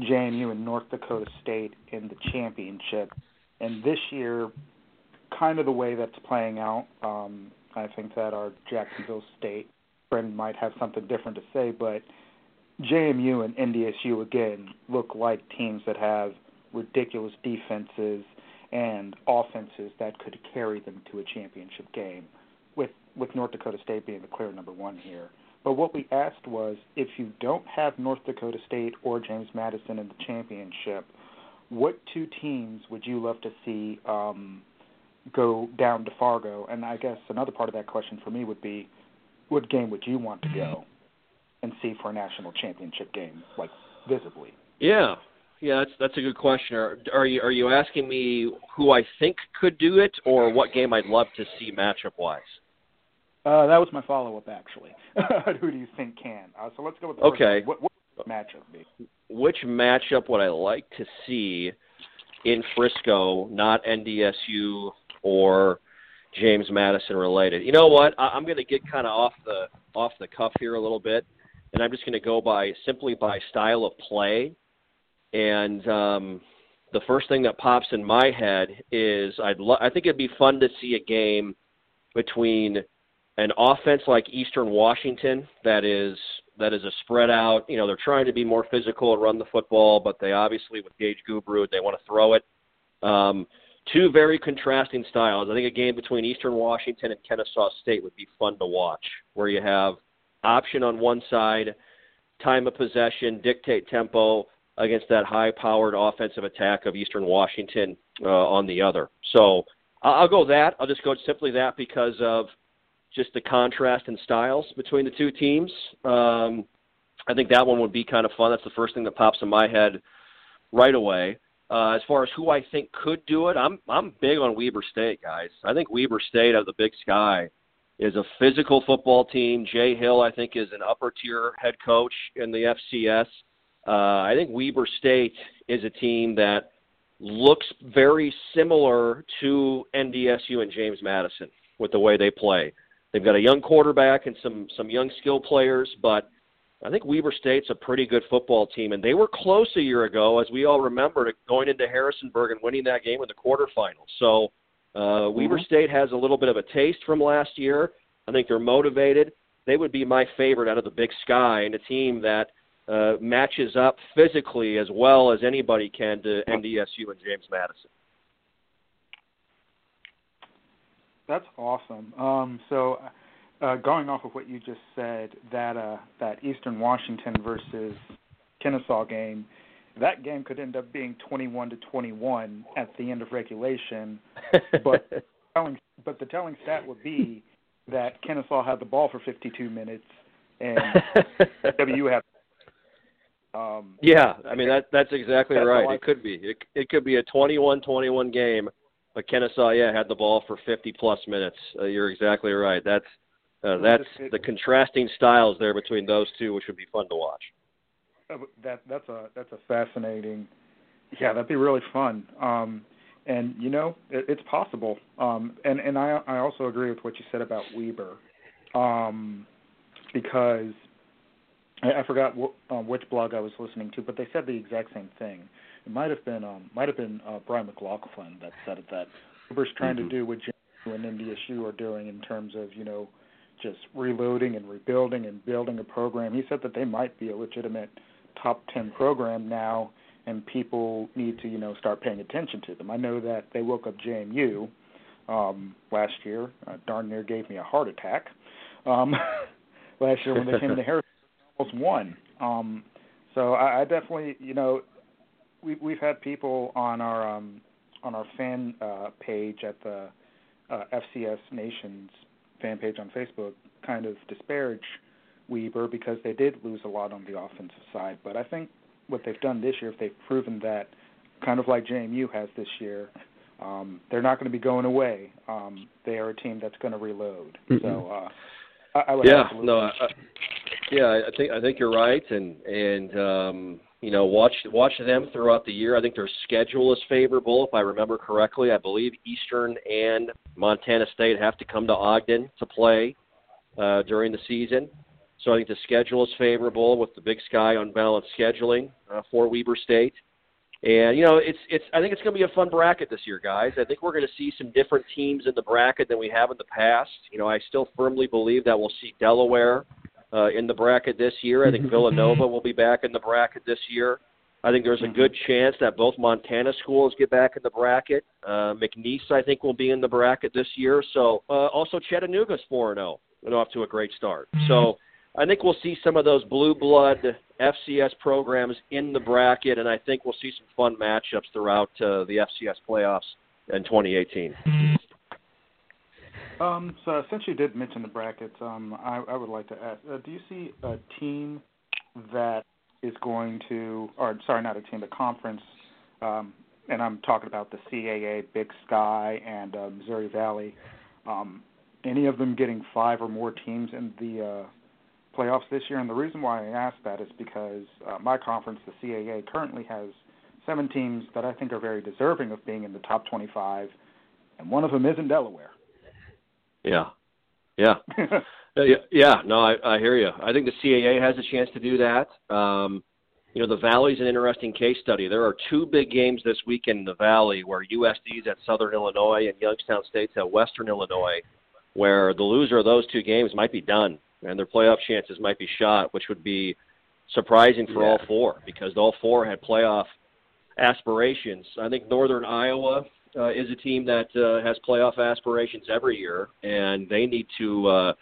JMU and North Dakota State in the championship. And this year, kind of the way that's playing out, um, I think that our Jacksonville State friend might have something different to say, but JMU and NDSU again look like teams that have ridiculous defenses and offenses that could carry them to a championship game. With with North Dakota State being the clear number one here. But what we asked was if you don't have North Dakota State or James Madison in the championship, what two teams would you love to see um, go down to Fargo? And I guess another part of that question for me would be, what game would you want to go and see for a national championship game, like visibly? Yeah, yeah, that's that's a good question. Are, are you are you asking me who I think could do it, or what game I'd love to see matchup wise? Uh, that was my follow up, actually. <laughs> who do you think can? Uh, so let's go with the okay. What, what matchup be? Which matchup would I like to see in Frisco, not NDSU or James Madison related? You know what? I, I'm going to get kind of off the off the cuff here a little bit, and I'm just going to go by simply by style of play. And um, the first thing that pops in my head is I'd lo- I think it'd be fun to see a game between an offense like Eastern Washington that is that is a spread out. You know, they're trying to be more physical and run the football, but they obviously with Gage Gubrud they want to throw it. Um, two very contrasting styles. I think a game between Eastern Washington and Kennesaw State would be fun to watch, where you have option on one side, time of possession, dictate tempo against that high-powered offensive attack of Eastern Washington uh, on the other. So I'll go that. I'll just go simply that because of just the contrast in styles between the two teams. Um, I think that one would be kind of fun. That's the first thing that pops in my head right away. Uh, as far as who I think could do it, I'm I'm big on Weber State, guys. I think Weber State of the Big Sky is a physical football team. Jay Hill, I think, is an upper tier head coach in the FCS. Uh, I think Weber State is a team that looks very similar to NDSU and James Madison with the way they play. They've got a young quarterback and some some young skill players, but I think Weber State's a pretty good football team, and they were close a year ago, as we all remember, going into Harrisonburg and winning that game in the quarterfinals. So uh, Weber mm-hmm. State has a little bit of a taste from last year. I think they're motivated. They would be my favorite out of the Big Sky, and a team that uh, matches up physically as well as anybody can to NDSU and James Madison. That's awesome. Um, so, uh, going off of what you just said, that uh, that Eastern Washington versus Kennesaw game, that game could end up being 21 to 21 at the end of regulation. but <laughs> telling, but the telling stat would be that Kennesaw had the ball for 52 minutes and <laughs> W had. Um, yeah, I mean that that's exactly that's right. It could be. It it could be a 21-21 game but Kennesaw, yeah, had the ball for 50 plus minutes. Uh, you're exactly right. That's uh, that's the contrasting styles there between those two, which would be fun to watch. Uh, that that's a that's a fascinating. Yeah, that'd be really fun. Um, and you know, it, it's possible. Um, and and I I also agree with what you said about Weber, um, because I, I forgot wh- uh, which blog I was listening to, but they said the exact same thing it might have been um might have been uh, Brian McLaughlin that said it that Weber's trying mm-hmm. to do what JMU and NDSU are doing in terms of you know just reloading and rebuilding and building a program. He said that they might be a legitimate top ten program now, and people need to you know start paying attention to them. I know that they woke up JMU um, last year. Uh, darn near gave me a heart attack. Um, <laughs> last year when they came into <laughs> Harris, almost won. Um, so I, I definitely, you know, we we've had people on our um, on our fan uh, page at the uh, FCS Nations fan page on Facebook kind of disparage Weber because they did lose a lot on the offensive side. But I think what they've done this year, if they've proven that, kind of like JMU has this year, um, they're not going to be going away. Um, they are a team that's going to reload. Mm-hmm. So uh, I, I would yeah, absolutely. no, I, yeah, I think I think you're right, and and um, you know, watch watch them throughout the year. I think their schedule is favorable, if I remember correctly. I believe Eastern and Montana State have to come to Ogden to play uh, during the season. So I think the schedule is favorable with the Big Sky unbalanced scheduling uh, for Weber State. And you know, it's it's. I think it's going to be a fun bracket this year, guys. I think we're going to see some different teams in the bracket than we have in the past. You know, I still firmly believe that we'll see Delaware uh, in the bracket this year. I think Villanova will be back in the bracket this year. I think there's a good chance that both Montana schools get back in the bracket. Uh, McNeese, I think, will be in the bracket this year. So uh, also Chattanooga's four and zero and off to a great start. So I think we'll see some of those blue blood FCS programs in the bracket, and I think we'll see some fun matchups throughout uh, the FCS playoffs in 2018. Um, so since you did mention the brackets, um, I, I would like to ask: uh, Do you see a team that is going to, or sorry, not a team, a conference, um, and I'm talking about the CAA, Big Sky, and uh, Missouri Valley. Um, any of them getting five or more teams in the uh, playoffs this year? And the reason why I ask that is because uh, my conference, the CAA, currently has seven teams that I think are very deserving of being in the top 25, and one of them is in Delaware. Yeah, yeah. <laughs> Uh, yeah, yeah, no, I, I hear you. I think the CAA has a chance to do that. Um, you know, the Valley's an interesting case study. There are two big games this weekend in the Valley where USD's at Southern Illinois and Youngstown State's at Western Illinois, where the loser of those two games might be done and their playoff chances might be shot, which would be surprising for Yeah. all four because all four had playoff aspirations. I think Northern Iowa uh, is a team that uh, has playoff aspirations every year, and they need to uh,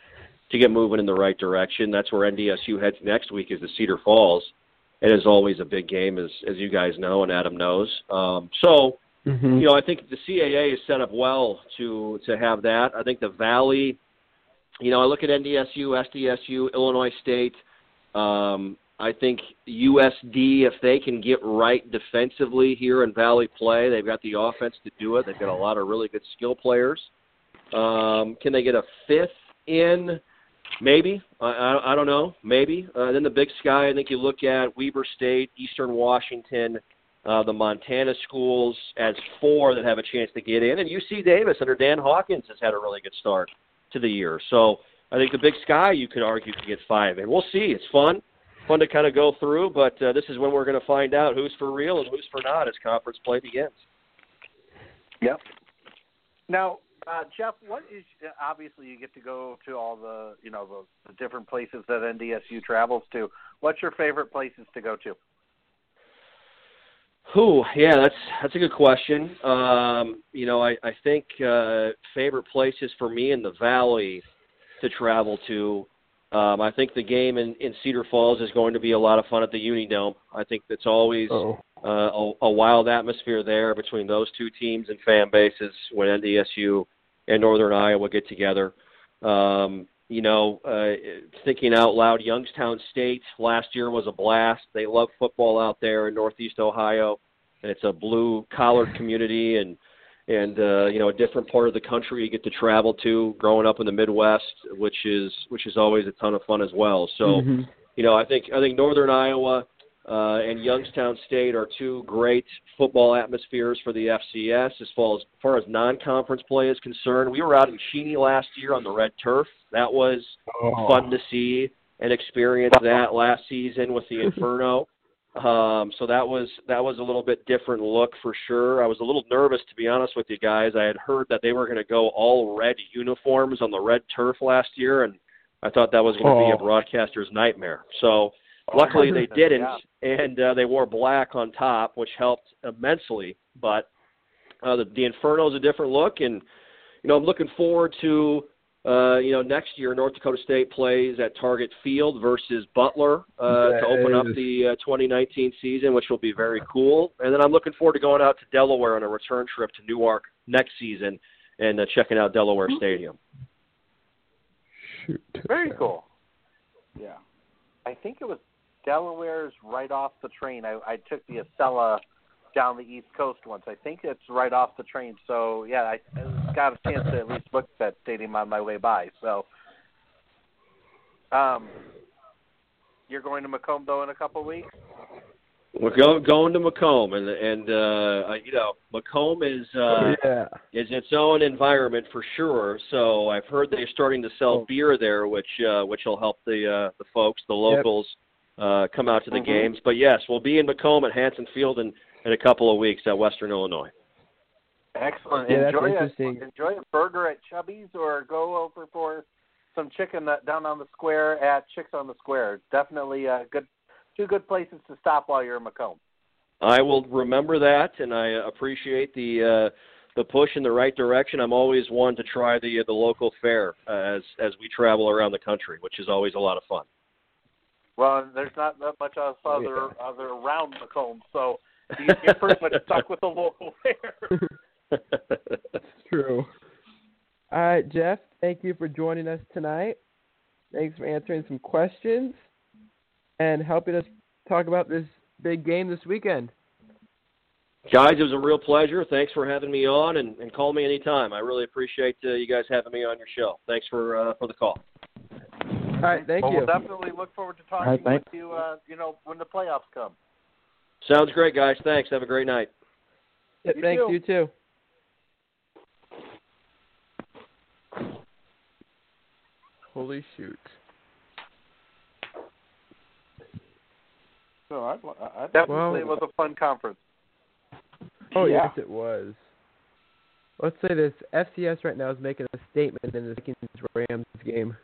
to get moving in the right direction. That's where NDSU heads next week is the Cedar Falls. It is always a big game, as as you guys know and Adam knows. Um, so Mm-hmm. you know, I think the CAA is set up well to to have that. I think the Valley, you know, I look at NDSU, SDSU, Illinois State. Um, I think USD, if they can get right defensively here in Valley play, they've got the offense to do it. They've got a lot of really good skill players. Um, can they get a fifth in? Maybe. I, I, I don't know. Maybe. Uh, then the Big Sky. I think you look at Weber State, Eastern Washington, uh, the Montana schools as four that have a chance to get in, and UC Davis under Dan Hawkins has had a really good start to the year. So I think the Big Sky, you could argue, could get five, and we'll see. It's fun, fun to kind of go through, but uh, this is when we're going to find out who's for real and who's for not as conference play begins. Yep. Now, uh, Jeff, what is obviously you get to go to all the you know the, the different places that NDSU travels to. What's your favorite places to go to? Who? Yeah, that's that's a good question. Um, you know, I I think uh, favorite places for me in the valley to travel to. Um, I think the game in, in Cedar Falls is going to be a lot of fun at the Unidome. I think that's always uh, a, a wild atmosphere there between those two teams and fan bases when NDSU and Northern Iowa get together. Um, you know, uh, thinking out loud, Youngstown State last year was a blast. They love football out there in Northeast Ohio, and it's a blue collared community and and uh, you know a different part of the country you get to travel to. Growing up in the Midwest, which is which is always a ton of fun as well. So Mhm. you know, I think I think Northern Iowa uh, and Youngstown State are two great football atmospheres for the FCS as far as, as far as non-conference play is concerned. We were out in Cheney last year on the red turf. That was Oh. fun to see and experience that last season with the <laughs> Inferno. Um, so that was that was a little bit different look for sure. I was a little nervous to be honest with you guys. I had heard that they were going to go all red uniforms on the red turf last year, and I thought that was going to be a Oh. broadcaster's nightmare. So luckily they didn't, Yeah. and uh, they wore black on top, which helped immensely. But uh, the, the Inferno is a different look, and you know I'm looking forward to uh, you know next year North Dakota State plays at Target Field versus Butler uh, to open up the uh, 2019 season, which will be very cool. And then I'm looking forward to going out to Delaware on a return trip to Newark next season and uh, checking out Delaware Stadium. Shoot. Very cool. Yeah. I think it was Delaware's right off the train. I, I took the Acela down the East Coast once. I think it's right off the train. So yeah, I, I got a chance to at least look at that stadium on my way by. So, um, you're going to Macomb though in a couple of weeks. We're going going to Macomb, and and uh, you know Macomb is uh, yeah. is its own environment for sure. So I've heard they're starting to sell Oh. beer there, which uh, which will help the uh, the folks, the locals, uh, come out to the Mhm. games. But yes, we'll be in Macomb at Hanson Field in in a couple of weeks at Western Illinois. Excellent. Yeah, that's enjoy interesting. a enjoy a burger at Chubby's or go over for some chicken down on the square at Chicks on the Square. Definitely uh, good two good places to stop while you're in Macomb. I will remember that, and I appreciate the uh, the push in the right direction. I'm always one to try the the local fare uh, as as we travel around the country, which is always a lot of fun. Well, there's not that much else Oh, other yeah. other around Macomb, so you, you're pretty much stuck with the local fare. <laughs> That's <laughs> true. All right, Jeff, thank you for joining us tonight. Thanks for answering some questions and helping us talk about this big game this weekend. Guys, it was a real pleasure. Thanks for having me on, and, and call me anytime. I really appreciate uh, you guys having me on your show. Thanks for uh, for the call. All right, thank well, you. we'll definitely look forward to talking All right, thanks. with you. Uh, you know, when the playoffs come. Sounds great, guys. Thanks. Have a great night. Yep, You thanks, too. you too. Holy shoot. So I'd, I'd, Definitely Well- was a fun conference. Oh Yeah. yes, it was. Let's say this: FCS right now is making a statement in the Vikings Rams game.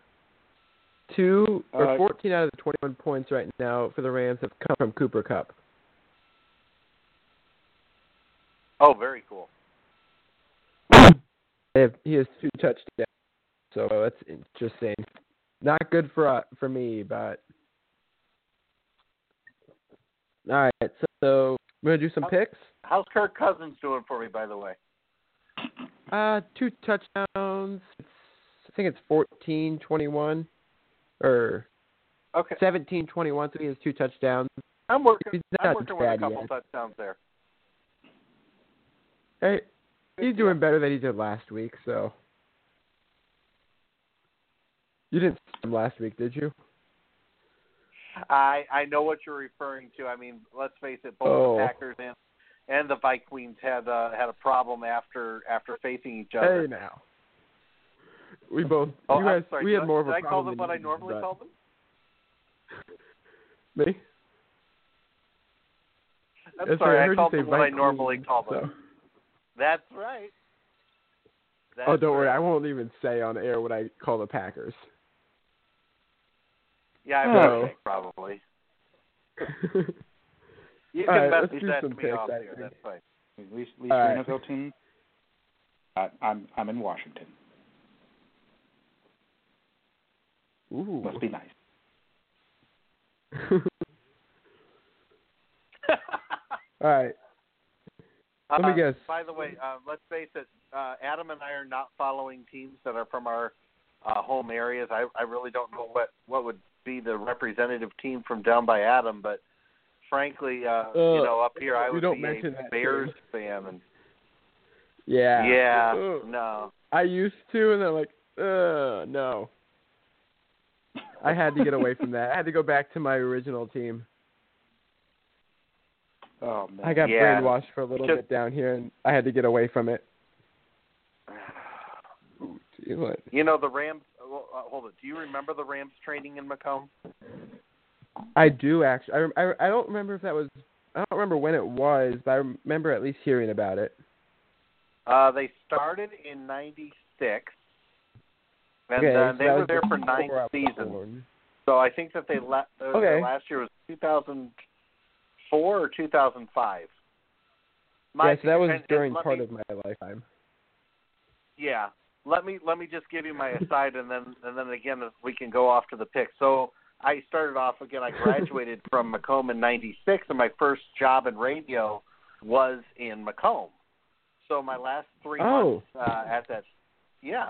Two or Uh, 14 out of the 21 points right now for the Rams have come from Cooper Kupp. Oh, very cool. They have, he has two touchdowns, so that's interesting. Not good for uh, for me, but all right. So, so we're gonna do some picks. How's Kirk Cousins doing for me, by the way? <clears throat> Uh, two touchdowns. It's, I think it's 14-21 or Okay, 17-21. So he has two touchdowns. I'm working. He's I'm working with a couple yet. touchdowns there. Hey, he's doing better than he did last week. So you didn't see him last week, did you? I I know what you're referring to. I mean, let's face it, both Oh. the Packers and and the Vikings had uh, had a problem after after facing each other. Hey now. We both. oh, you guys, sorry. we did had I- more of did a I call them what I normally but- call them? Me? I'm That's sorry, right, I, you called them what I normally call them. so- That's right. That's Oh, don't worry. I won't even say on air what I call the Packers. Yeah, I Oh. think probably. <laughs> You can right, message do that to me picks, off here. That's fine. At least, at least All right. NFL team. I, I'm I'm in Washington. Ooh. Must be nice. <laughs> All right. Let me Uh, guess. By the way, uh, let's face it, uh, Adam and I are not following teams that are from our uh, home areas. I, I really don't know what, what would be the representative team from down by Adam, but frankly, uh, you Uh, know, up here I would don't be mention a Bears team. fan, and Yeah. yeah, Ugh. no, I used to, and then like, uh, no. I had to get away from that. I had to go back to my original team. Oh man. I got Yeah. brainwashed for a little Just- bit down here, and I had to get away from it. What? you know the Rams. Uh, hold it. Do you remember the Rams training in Macomb? I do actually. I, I I don't remember if that was. I don't remember when it was, but I remember at least hearing about it. Uh, they started in '96, and okay, uh, so they were there for nine seasons. born. So I think that they left. Uh, Okay. Last year was 2004 or 2005. yeah, so that was during part me- of my lifetime. Yeah. Let me let me just give you my aside, and then and then again we can go off to the pick. So I started off again. I graduated from Macomb in '96, and my first job in radio was in Macomb. So my last three Oh. months uh, at that, yeah,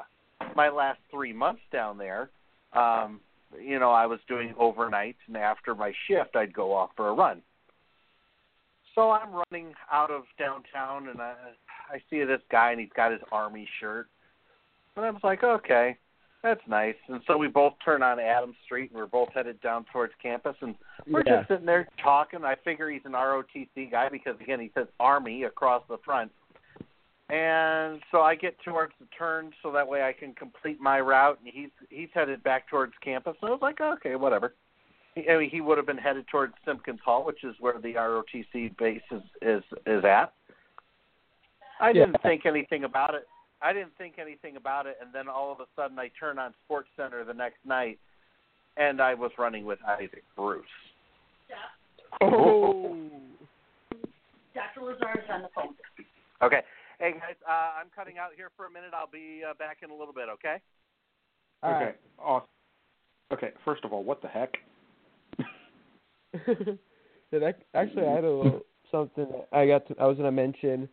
my last three months down there, um, you know, I was doing overnight, and after my shift, I'd go off for a run. So I'm running out of downtown, and I I see this guy, and he's got his army shirt, and I was like, okay. That's nice. And so we both turn on Adams Street, and we're both headed down towards campus, and we're Yeah. just sitting there talking. I figure he's an ROTC guy because again he says Army across the front. And so I get towards the turn so that way I can complete my route, and he's he's headed back towards campus. And I was like, okay, whatever. He, I mean, he would have been headed towards Simpkins Hall, which is where the ROTC base is is, is at. I Yeah. didn't think anything about it. I didn't think anything about it, and then all of a sudden I turn on Sports Center the next night, and I was running with Isaac Bruce. Yeah. Oh. <laughs> Dr. Lazar is on the phone. Okay. Hey guys, uh, I'm cutting out here for a minute. I'll be uh, back in a little bit. Okay. All okay. right. Awesome. Okay. First of all, what the heck? <laughs> yeah, that, actually, I had a little something I got. To, I was going to mention.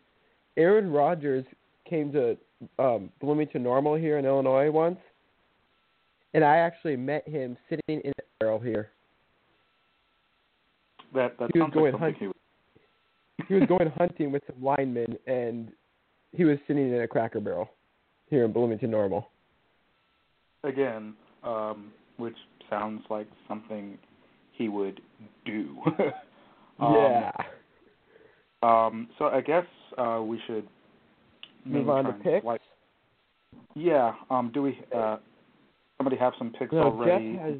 Aaron Rodgers came to um, Bloomington Normal here in Illinois once, and I actually met him sitting in a barrel here. That that He was going like something hunt- he would. He was going <laughs> hunting with some linemen, and he was sitting in a Cracker Barrel here in Bloomington Normal. again, um, which sounds like something he would do. <laughs> um, yeah. Um, so I guess uh, we should Move on to picks. swipe- Yeah. Um, do we? Uh, somebody have some picks No, already? Jeff has.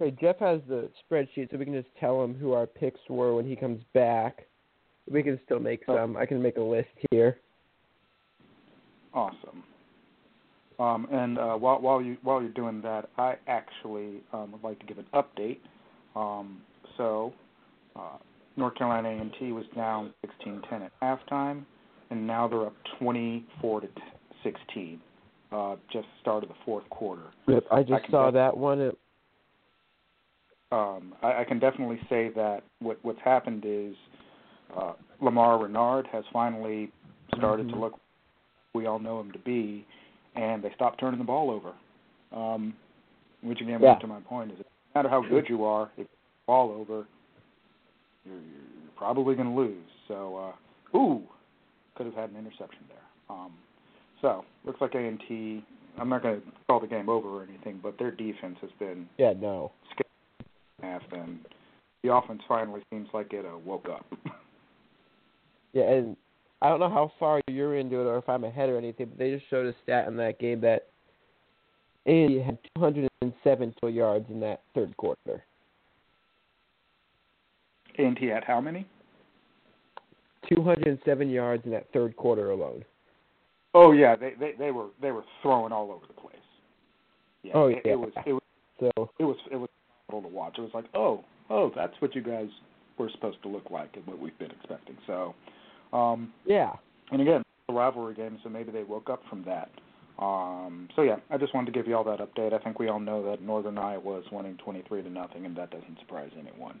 Okay, Jeff has the spreadsheet, so we can just tell him who our picks were when he comes back. We can still make Oh. some. I can make a list here. Awesome. Um, and uh, while while you while you're doing that, I actually um, would like to give an update. Um, so, uh, North Carolina A&T was down 16-10 at halftime, and now they're up 24 to 16. Uh, just start of the fourth quarter. Yep, I just can saw def- that one. It, um, I, I can definitely say that what what's happened is uh, Lamar Raynard has finally started to Mhm. look we all know him to be, and they stopped turning the ball over. Um, which again, Yeah. to my point is, no matter how good you are, if you ball over, you're, you're probably going to lose. So, uh, ooh, could have had an interception there. Um, so looks like A and T. I'm not going to call the game over or anything, but their defense has been yeah, no. half, and the offense finally seems like it uh, woke up. <laughs> Yeah, and I don't know how far you're into it or if I'm ahead or anything, but they just showed a stat in that game that Andy had 207 total yards in that third quarter. and he had how many? 207 yards in that third quarter alone. Oh yeah, they they they were they were throwing all over the place. Yeah, Oh, yeah. it was it was So it was it was to watch. It was like oh oh that's what you guys were supposed to look like and what we've been expecting. So, um, yeah, and again, the rivalry game, so maybe they woke up from that. Um, so yeah, I just wanted to give you all that update. I think we all know that Northern Iowa is winning twenty three to nothing, and that doesn't surprise anyone.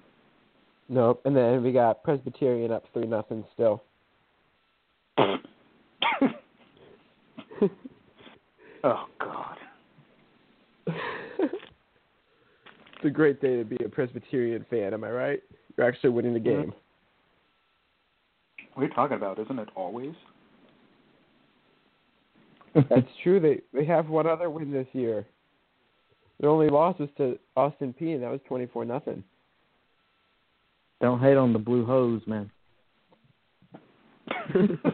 Nope. And then we got Presbyterian up three nothing still. <laughs> oh God. <laughs> it's a great day to be a Presbyterian fan, am I right? You're actually winning the game. What are you talking about? Isn't it always? <laughs> That's true. They they have one other win this year. Their only loss was to Austin Peay, and that was twenty four nothing. Don't hate on the blue hose, man. <laughs>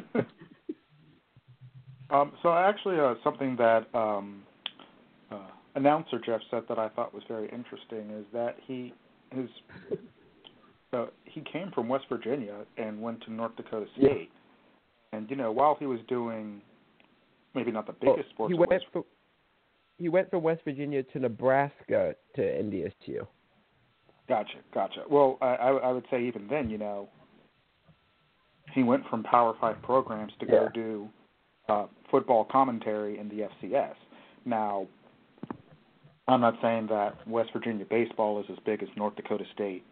um, so actually, uh, something that um, uh, announcer Jeff said that I thought was very interesting is that he his uh, he came from West Virginia and went to North Dakota Yeah. State, and you know while he was doing maybe not the Well, biggest sports, he went West- from he went from West Virginia to Nebraska to NDSU. Gotcha, gotcha. Well, I, I would say even then, you know, he went from Power Five programs to go do uh, football commentary in the FCS. Now, I'm not saying that West Virginia baseball is as big as North Dakota State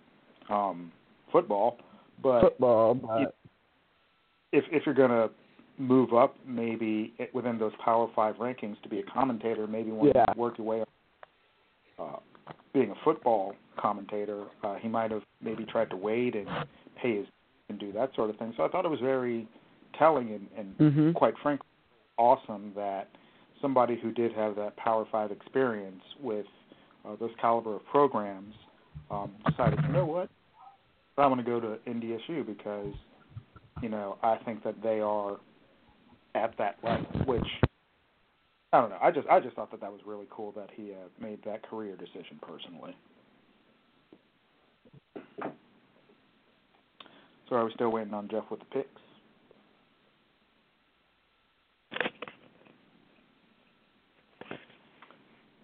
um, football, but Football, but if if you're gonna move up maybe within those Power Five rankings to be a commentator, maybe want Yeah. to work your way up. Uh, being a football commentator, uh, he might have maybe tried to wait and pay his and do that sort of thing. So I thought it was very telling and, and Mhm. quite frankly awesome that somebody who did have that Power Five experience with uh, this caliber of programs um, decided, you know what, I want to go to NDSU because you know I think that they are at that level, which I don't know. I just I just thought that that was really cool that he uh, made that career decision personally. So are we still waiting on Jeff with the picks?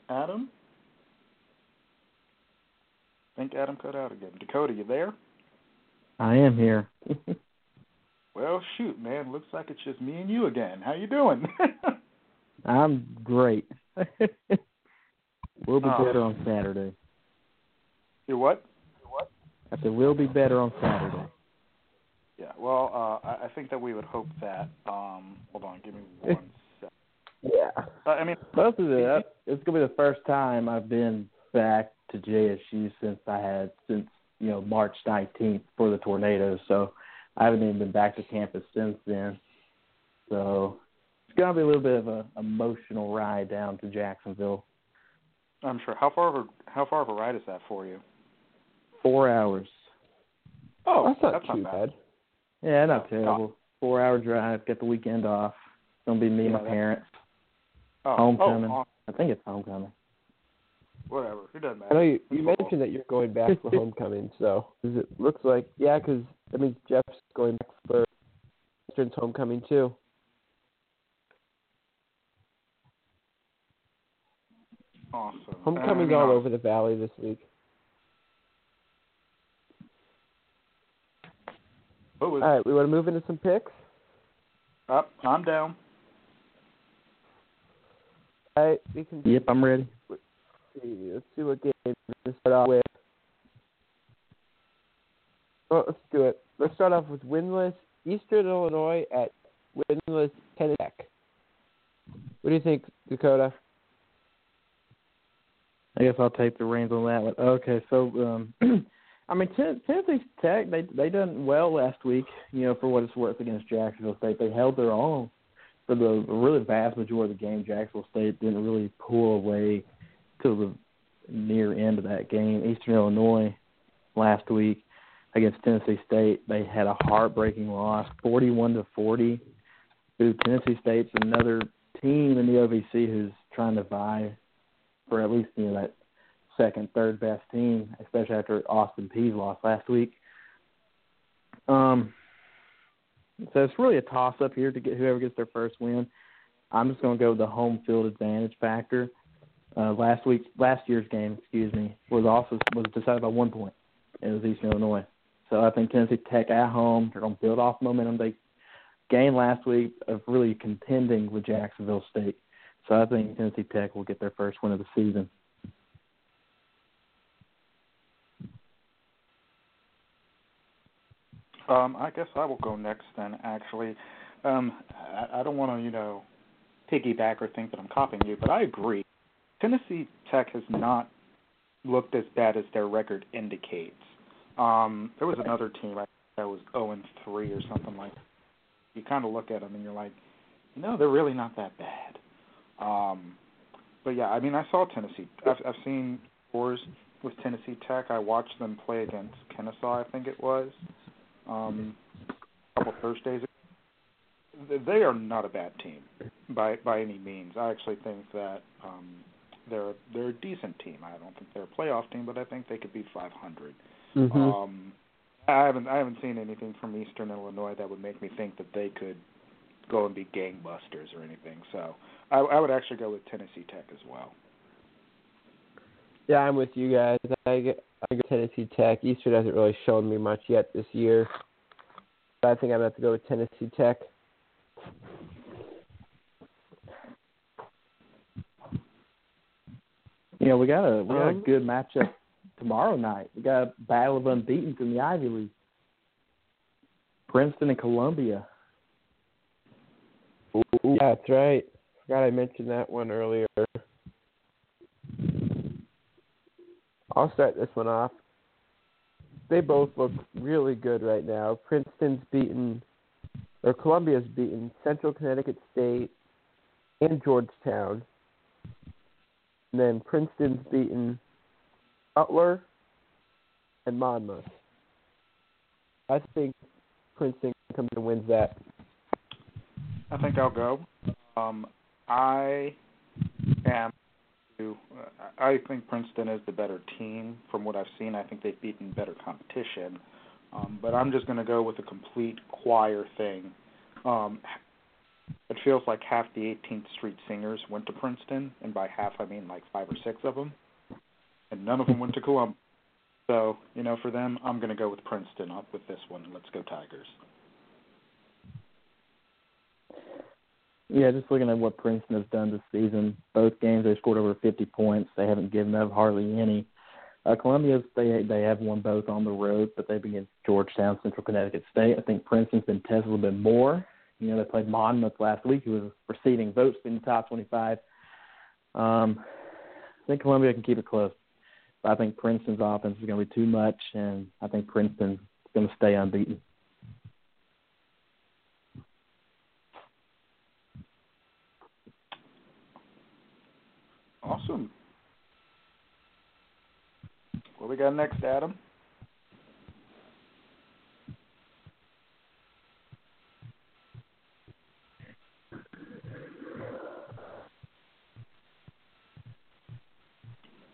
Adam? I think Adam cut out again. Dakota, you there? I am here. <laughs> well, shoot, man. Looks like it's just me and you again. How you doing? <laughs> I'm great. <laughs> we'll be Oh. better on Saturday. you what? I said we'll be better on Saturday. Yeah. Well, uh, I, I think that we would hope that. Um, hold on, give me one <laughs> sec. Yeah. Uh, I mean, Both of it. It's gonna be the first time I've been back to JSU since I had since you know March 19th for the tornadoes. So I haven't even been back to campus since then. So it's gonna be a little bit of a emotional ride down to Jacksonville. I'm sure. How far of a how far of a ride is that for you? Four hours. Oh, that's not that's too not bad. Yeah, not Oh, terrible. Four hour drive. Get the weekend off. It's gonna be me and my that- parents. Oh, oh Homecoming. Oh, aw- I think it's homecoming. whatever. It doesn't matter. I know you, you Football. mentioned that you're going back for homecoming, so 'cause it looks like yeah, because that means Jeff's going back for Eastern's homecoming too. Awesome. Homecoming's And, all over the valley this week. Was All right, we want to move into some picks. up? I'm down. All right, we can Yep, I'm ready. see. Let's see what game to start off with. Well, let's do it. Let's start off with winless Eastern Illinois at winless Tennessee Tech. What do you think, Dakota? I guess I'll take the reins on that one. Okay, so um <clears throat> I mean Tennessee Tech they they done well last week, you know, for what it's worth against Jacksonville State. They held their own for the really vast majority of the game. Jacksonville State didn't really pull away till the near end of that game. Eastern Illinois last week against Tennessee State, they had a heartbreaking loss, forty-one to forty. Who Tennessee State's another team in the OVC who's trying to vie for at least you know that second, third best team, especially after Austin Peay's lost last week. Um, so it's really a toss up here to get whoever gets their first win. I'm just going to go with the home field advantage factor. Uh, last week, last year's game, excuse me, was also was decided by one point. It was Eastern Illinois. So I think Tennessee Tech at home, they're going to build off momentum they gained last week of really contending with Jacksonville State. So I think Tennessee Tech will get their first win of the season. Um, I guess I will go next then. Actually, um, I, I don't want to, you know, piggyback or think that I'm copying you, but I agree. Tennessee Tech has not looked as bad as their record indicates. Um, there was another team I that was 0 and 3 or something like. You kind of look at them and you're like, no, they're really not that bad. Um, but yeah, I mean, I saw Tennessee. I've, I've seen scores with Tennessee Tech. I watched them play against Kennesaw, I think it was, um, a couple Thursdays. They are not a bad team by by any means. I actually think that um, they're they're a decent team. I don't think they're a playoff team, but I think they could be 500. Mm-hmm. Um, I haven't I haven't seen anything from Eastern Illinois that would make me think that they could go and be gangbusters or anything. So I, I would actually go with Tennessee Tech as well. Yeah, I'm with you guys. I get I go Tennessee Tech. Eastern hasn't really shown me much yet this year. But I think I'm gonna have to go with Tennessee Tech. You know, we got a we got a Um, good matchup tomorrow night. We got a battle of unbeaten in the Ivy League. Princeton and Columbia. Ooh, yeah, that's right. Forgot I mentioned that one earlier. I'll start this one off. They both look really good right now. Princeton's beaten, or Columbia's beaten Central Connecticut State, and Georgetown. And then Princeton's beaten Butler and Monmouth. I think Princeton comes and wins that. I think I'll go. Um, I. I think Princeton is the better team from what I've seen. I think they've beaten better competition. Um, but I'm just going to go with a complete choir thing. Um, it feels like half the 18th Street Singers went to Princeton, and by half I mean like five or six of them, and none of them went to Columbia. So, you know, for them, I'm going to go with Princeton up with this one. Let's go Tigers. Yeah, just looking at what Princeton has done this season, both games they scored over 50 points. They haven't given up hardly any. Uh, Columbia's they they have won both on the road, but they've against Georgetown, Central Connecticut State. I think Princeton's been tested a little bit more. You know, they played Monmouth last week, who was receiving votes in the top 25. Um, I think Columbia can keep it close. But I think Princeton's offense is going to be too much, and I think Princeton's going to stay unbeaten. Awesome. What we got next, Adam?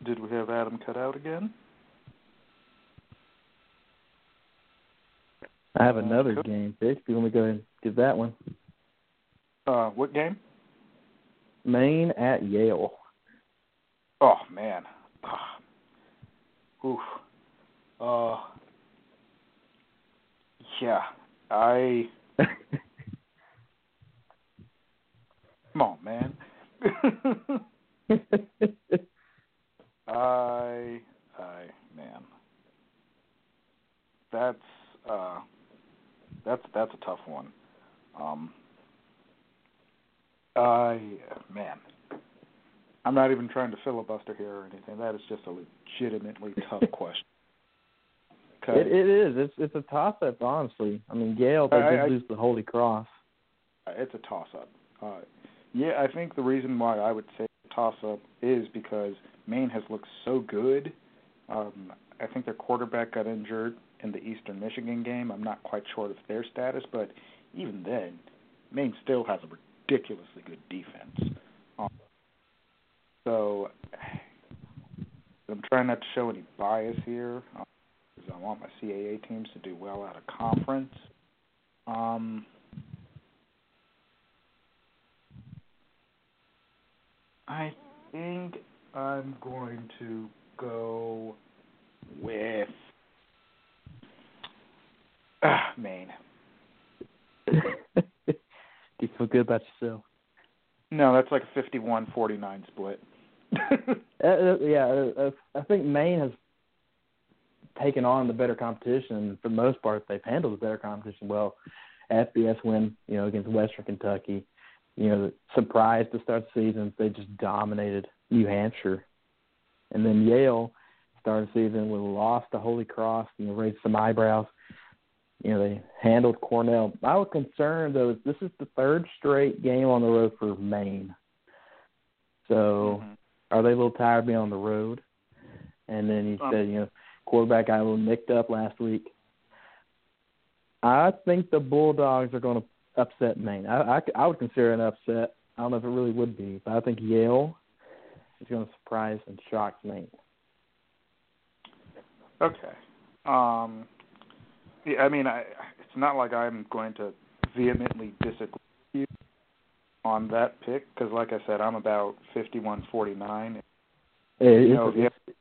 Did we have Adam cut out again? I have another cool. game, Fish. Do you want me to go ahead and give that one? Uh, what game? Maine at Yale. Oh man. Oof. Uh. Yeah. I. Come on, man. <laughs> I. I. Man. That's. Uh. That's that's a tough one. Um. I. Man. I'm not even trying to filibuster here or anything. That is just a legitimately <laughs> tough question. It, it is. It's it's a toss up, honestly. I mean, Yale they I- did I- lose the Holy Cross. It's a toss up. Uh, yeah, I think the reason why I would say toss up is because Maine has looked so good. Um, I think their quarterback got injured in the Eastern Michigan game. I'm not quite sure of their status, but even then, Maine still has a ridiculously good defense. Um, so I'm trying not to show any bias here because I want my CAA teams to do well out of conference. Um, I think I'm going to go with ah, Maine. <laughs> Do you feel good about yourself? No, that's like a 51-49 split. <laughs> Uh, uh, yeah, uh, uh, I think Maine has taken on the better competition. For the most part, they've handled the better competition well. FBS win, you know, against Western Kentucky. You know, surprised to start the season, they just dominated New Hampshire. And then Yale started the season with a loss to Holy Cross, you know, raised some eyebrows. You know, they handled Cornell. I was concerned though, this is the third straight game on the road for Maine. So Mhm. Are they a little tired being on the road? And then he Um, said, you know, quarterback got a little nicked up last week. I think the Bulldogs are going to upset Maine. I, I, I would consider it an upset. I don't know if it really would be, but I think Yale is going to surprise and shock Maine. Okay. Um, yeah, I mean, I, it's not like I'm going to vehemently disagree on that pick because, like I said, I'm about 51-49. It, You know, it's- yeah,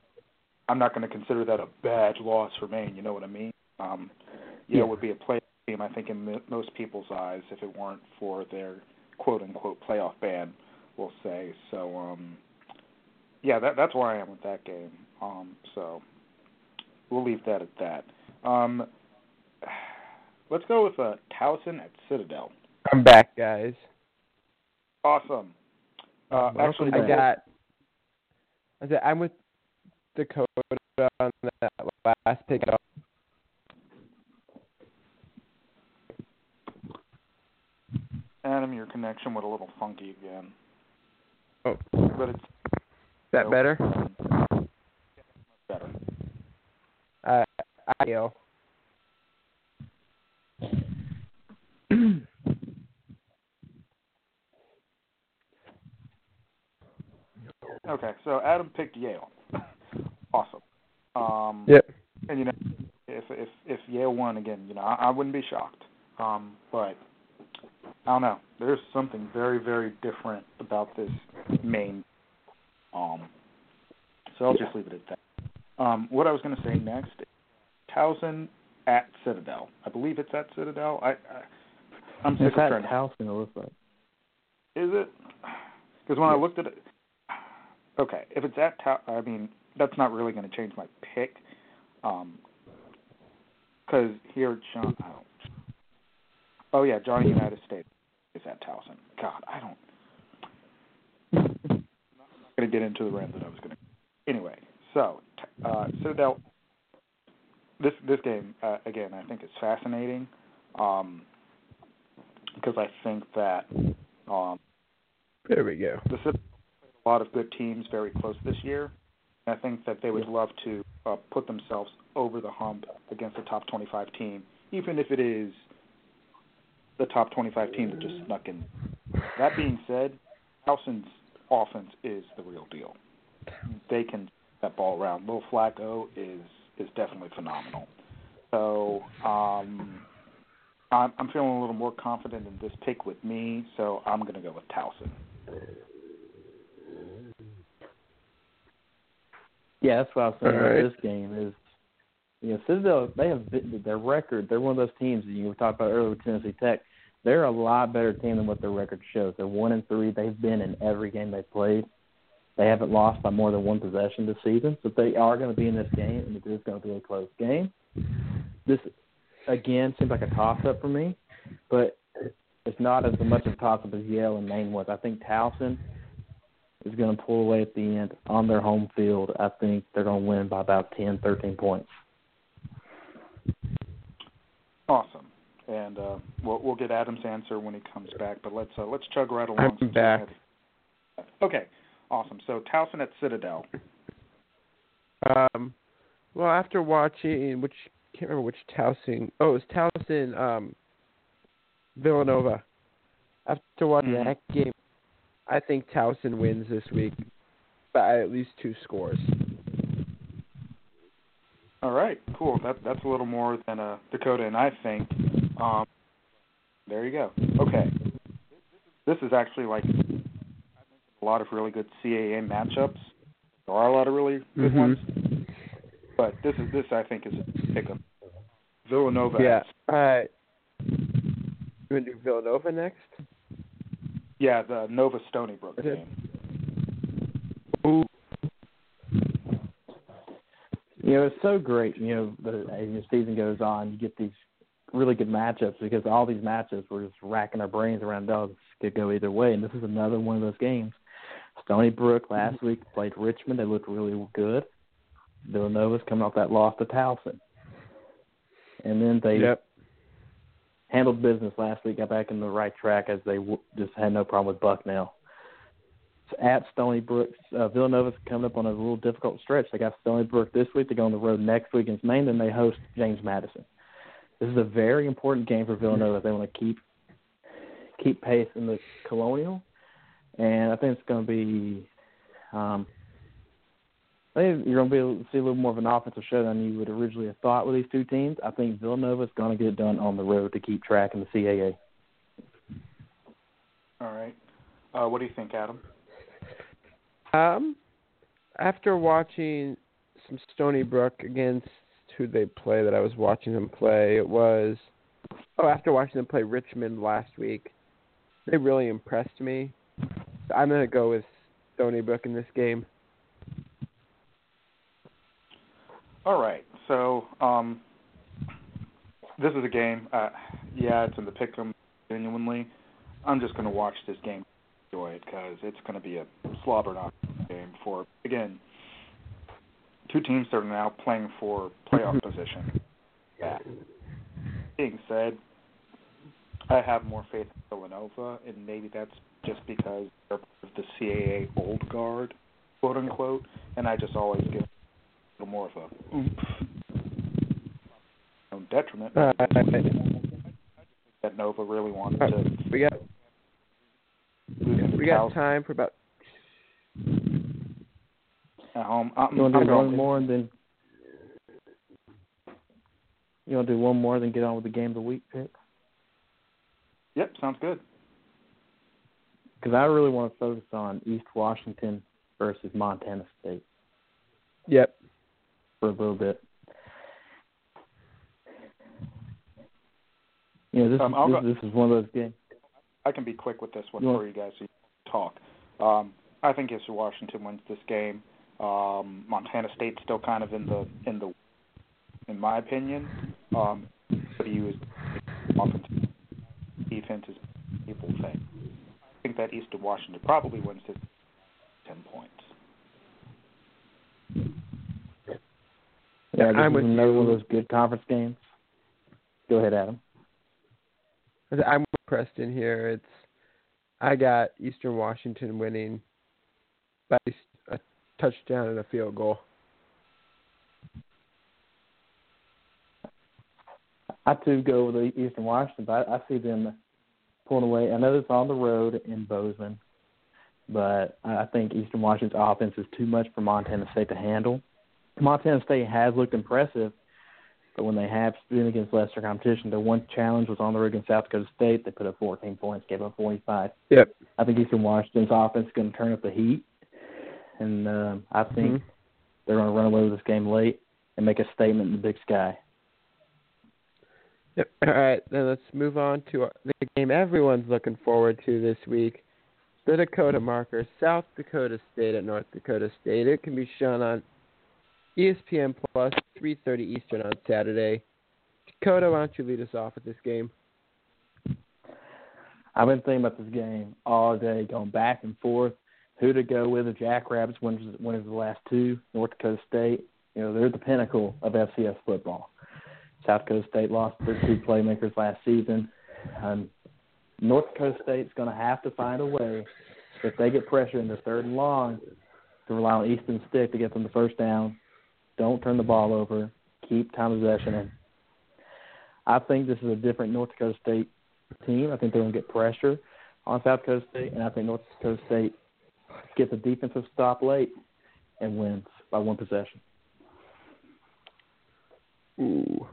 I'm not going to consider that a bad loss for Maine. You know what I mean? Um, yeah, Yeah. it would be a play team, I think, in m- most people's eyes if it weren't for their quote unquote playoff ban, we'll say. So, um, yeah, that, that's where I am with that game. Um, so we'll leave that at that. Um, <sighs> let's go with uh, Towson at Citadel. I'm back, guys. Awesome. Uh, actually, I got. I said I'm with Dakota on that last pick. Adam, your connection went a little funky again. Oh, but it's is that better? better. Uh, Yale. Okay, so Adam picked Yale. <laughs> awesome. Um, Yep. And you know, if if if Yale won again, you know, I, I wouldn't be shocked. Um, but I don't know. There's something very very different about this Maine. Um, so I'll just leave it at that. Um, what I was going to say next, Towson at Citadel. I believe it's at Citadel. I, I I'm sick It's of at trying. Towson, it looks like. Is it? Because when I looked at it, okay, if it's at Tow, I mean that's not really going to change my pick. Um, because here, John, I don't. Oh yeah, Johnny United States is at Towson. God, I don't. I'm not going to get into the rant that I was going to. Anyway, so uh, Citadel. This this game uh, again, I think is fascinating. Um, because I think that um, There we go. the Citadel a lot of good teams very close this year. And I think that they would love to uh, put themselves over the hump against a top 25 team, even if it is the top 25 team that just snuck in. That being said, Towson's offense is the real deal. They can that ball around. Will Flacco is is definitely phenomenal. So um, I'm, I'm feeling a little more confident in this pick with me, so I'm going to go with Towson. Yeah, that's what I was saying All right. about this game is, you know, Citadel they have their record. They're one of those teams that you were talking about earlier with Tennessee Tech. They're a lot better team than what their record shows. They're one and three. They've been in every game they've played. They haven't lost by more than one possession this season, so they are going to be in this game, and it is going to be a close game. This again seems like a toss-up for me, but it's not as much of a toss-up as Yale and Maine was. I think Towson is going to pull away at the end on their home field. I think they're going to win by about 10, 13 points. Awesome. And uh, we'll we'll get Adam's answer when he comes back. But let's uh, let's chug right along. I'm back. Okay. Awesome. So Towson at Citadel. Um, well, after watching which can't remember which Towson. Oh, it was Towson. Um, Villanova. After watching Mhm. that game, I think Towson wins this week by at least two scores. All right. Cool. That that's a little more than uh, Dakota and I think. Um, there you go. Okay. This is actually like a lot of really good CAA matchups. There are a lot of really good Mhm. ones, but this is this I think is a pick 'em. Villanova. Yeah. All right. You want to do Villanova next? Yeah, the Nova Stony Brook game. Ooh. You know, it's so great. You know, the, as the season goes on, you get these really good matchups because all these matchups we're just racking our brains around. Oh, this could go either way, and this is another one of those games. Stony Brook last mm-hmm. week played Richmond. They looked really good. Villanova's coming off that loss to Towson, and then they Yep. Handled business last week. Got back in the right track as they w- just had no problem with Bucknell. So at Stony Brook, uh, Villanova's coming up on a little difficult stretch. They got Stony Brook this week. They go on the road next week against Maine. Then they host James Madison. This is a very important game for Villanova. They want to keep keep pace in the Colonial, and I think it's going to be. Um, I think you're going to be able to see a little more of an offensive show than you would originally have thought with these two teams. I think Villanova is going to get it done on the road to keep track in the CAA. All right. Uh, what do you think, Adam? Um, after watching some Stony Brook against who they play that I was watching them play, it was oh after watching them play Richmond last week, they really impressed me. So I'm gonna go with Stony Brook in this game. All right. So um, this is a game. Uh, yeah, it's in the pick'em. Genuinely, I'm just going to watch this game, enjoy it because it's going to be a slobber knock game for again two teams that are now playing for playoff position. Yeah. Being said, I have more faith in Villanova, and maybe that's just because they're of the CAA old guard, quote unquote, and I just always give a little more of a oomph. No detriment. Uh, that Nova really wanted uh, to we got we got time for about at home. I'm, You want to I'm do one more and then you want to do one more, then get on with the game of the week pick? Yep, sounds good. Because I really want to focus on East Washington versus Montana State yep. For a little bit. Know, this Um, is this, go- this is one of those games. I can be quick with this one You for you guys so talk. Um, I think if Washington wins this game, um, Montana State's still kind of in the in the in my opinion. Um, but is offensive defense is people thing. I think that Eastern Washington probably wins this ten points. Yeah, I'm with another one of those good conference games. Go ahead, Adam. I'm with Preston here. It's I got Eastern Washington winning by a touchdown and a field goal. I too go with the Eastern Washington, but I, I see them pulling away. I know it's on the road in Bozeman, but I think Eastern Washington's offense is too much for Montana State to handle. Montana State has looked impressive, but when they have been against lesser competition, their one challenge was on the road against South Dakota State. They put up 14 points, gave up 45. Yep. I think Eastern Washington's offense is going to turn up the heat, and um, I think Mhm. they're going to run away with this game late and make a statement in the Big Sky. Yep. All right, then let's move on to the game everyone's looking forward to this week. The Dakota Marker, South Dakota State at North Dakota State. It can be shown on ESPN Plus, 3:30 Eastern on Saturday. Dakota, why don't you lead us off with this game? I've been thinking about this game all day, going back and forth. Who to go with? The Jackrabbits winners, winners the last two. North Dakota State, you know, they're the pinnacle of FCS football. South Dakota State lost their two playmakers last season. Um, North Dakota State's going to have to find a way, if they get pressure in the third and long, to rely on Easton Stick to get them the first down. Don't turn the ball over. Keep time of possession. And I think this is a different North Dakota State team. I think they're going to get pressure on South Dakota State, and I think North Dakota State gets a defensive stop late and wins by one possession. Ooh.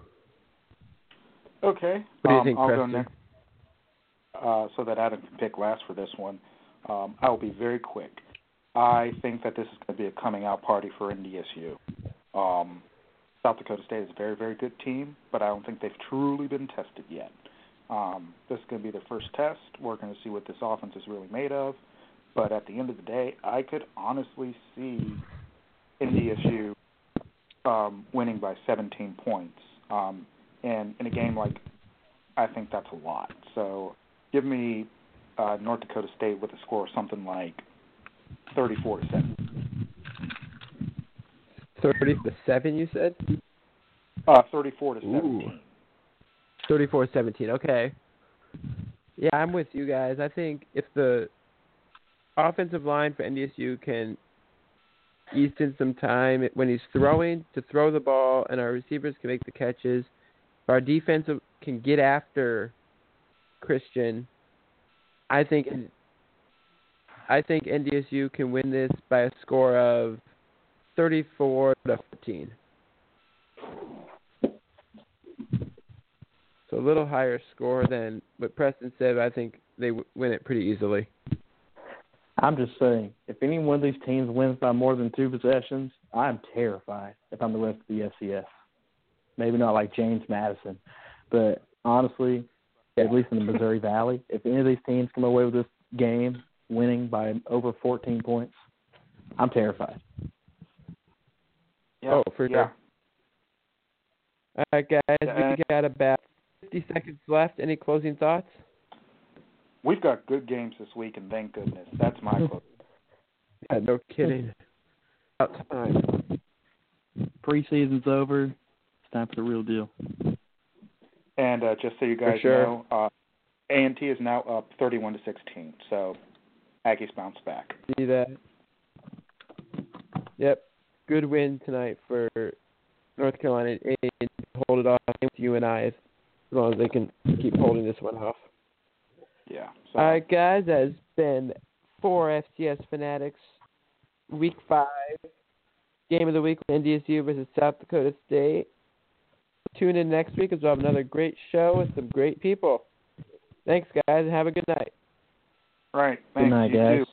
Okay. What do you um, think, I'll go Preston? next. Uh, so that Adam can pick last for this one. Um, I will be very quick. I think that this is going to be a coming out party for NDSU. Um, South Dakota State is a very, very good team, but I don't think they've truly been tested yet. Um, this is going to be their first test. We're going to see what this offense is really made of. But at the end of the day, I could honestly see NDSU um, winning by 17 points. Um, and in a game like, I think that's a lot. So give me uh, North Dakota State with a score of something like 34 to 7. 30 to 7, you said? Uh, 34 to Ooh. 17. 34 17. Okay. Yeah, I'm with you guys. I think if the offensive line for NDSU can ease in some time when he's throwing to throw the ball and our receivers can make the catches, our defensive can get after Christion, I think I think NDSU can win this by a score of 34 to 14. So a little higher score than what Preston said. I think they w- win it pretty easily. I'm just saying, if any one of these teams wins by more than two possessions, I'm terrified if I'm the rest of the FCS. Maybe not like James Madison, but honestly, at least in the Missouri <laughs> Valley, if any of these teams come away with this game winning by over 14 points, I'm terrified. Yeah, Oh, for yeah. sure. All right, guys, Yeah. we got about 50 seconds left. Any closing thoughts? We've got good games this week, and thank goodness. That's my close. <laughs> Yeah, no kidding. About time. Preseason's over. It's time for the real deal. And uh, just so you guys sure. know, uh, A&T is now up 31 to 16. So Aggies bounce back. See that? Yep. Good win tonight for North Carolina and hold it off with UNI as long as they can keep holding this one off. Yeah. So, All right, guys, that has been four FCS Fanatics, Week 5, Game of the Week, with NDSU versus South Dakota State. Tune in next week as we'll have another great show with some great people. Thanks, guys, and have a good night. right. Good night, you guys. too.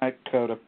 Night, Dakota.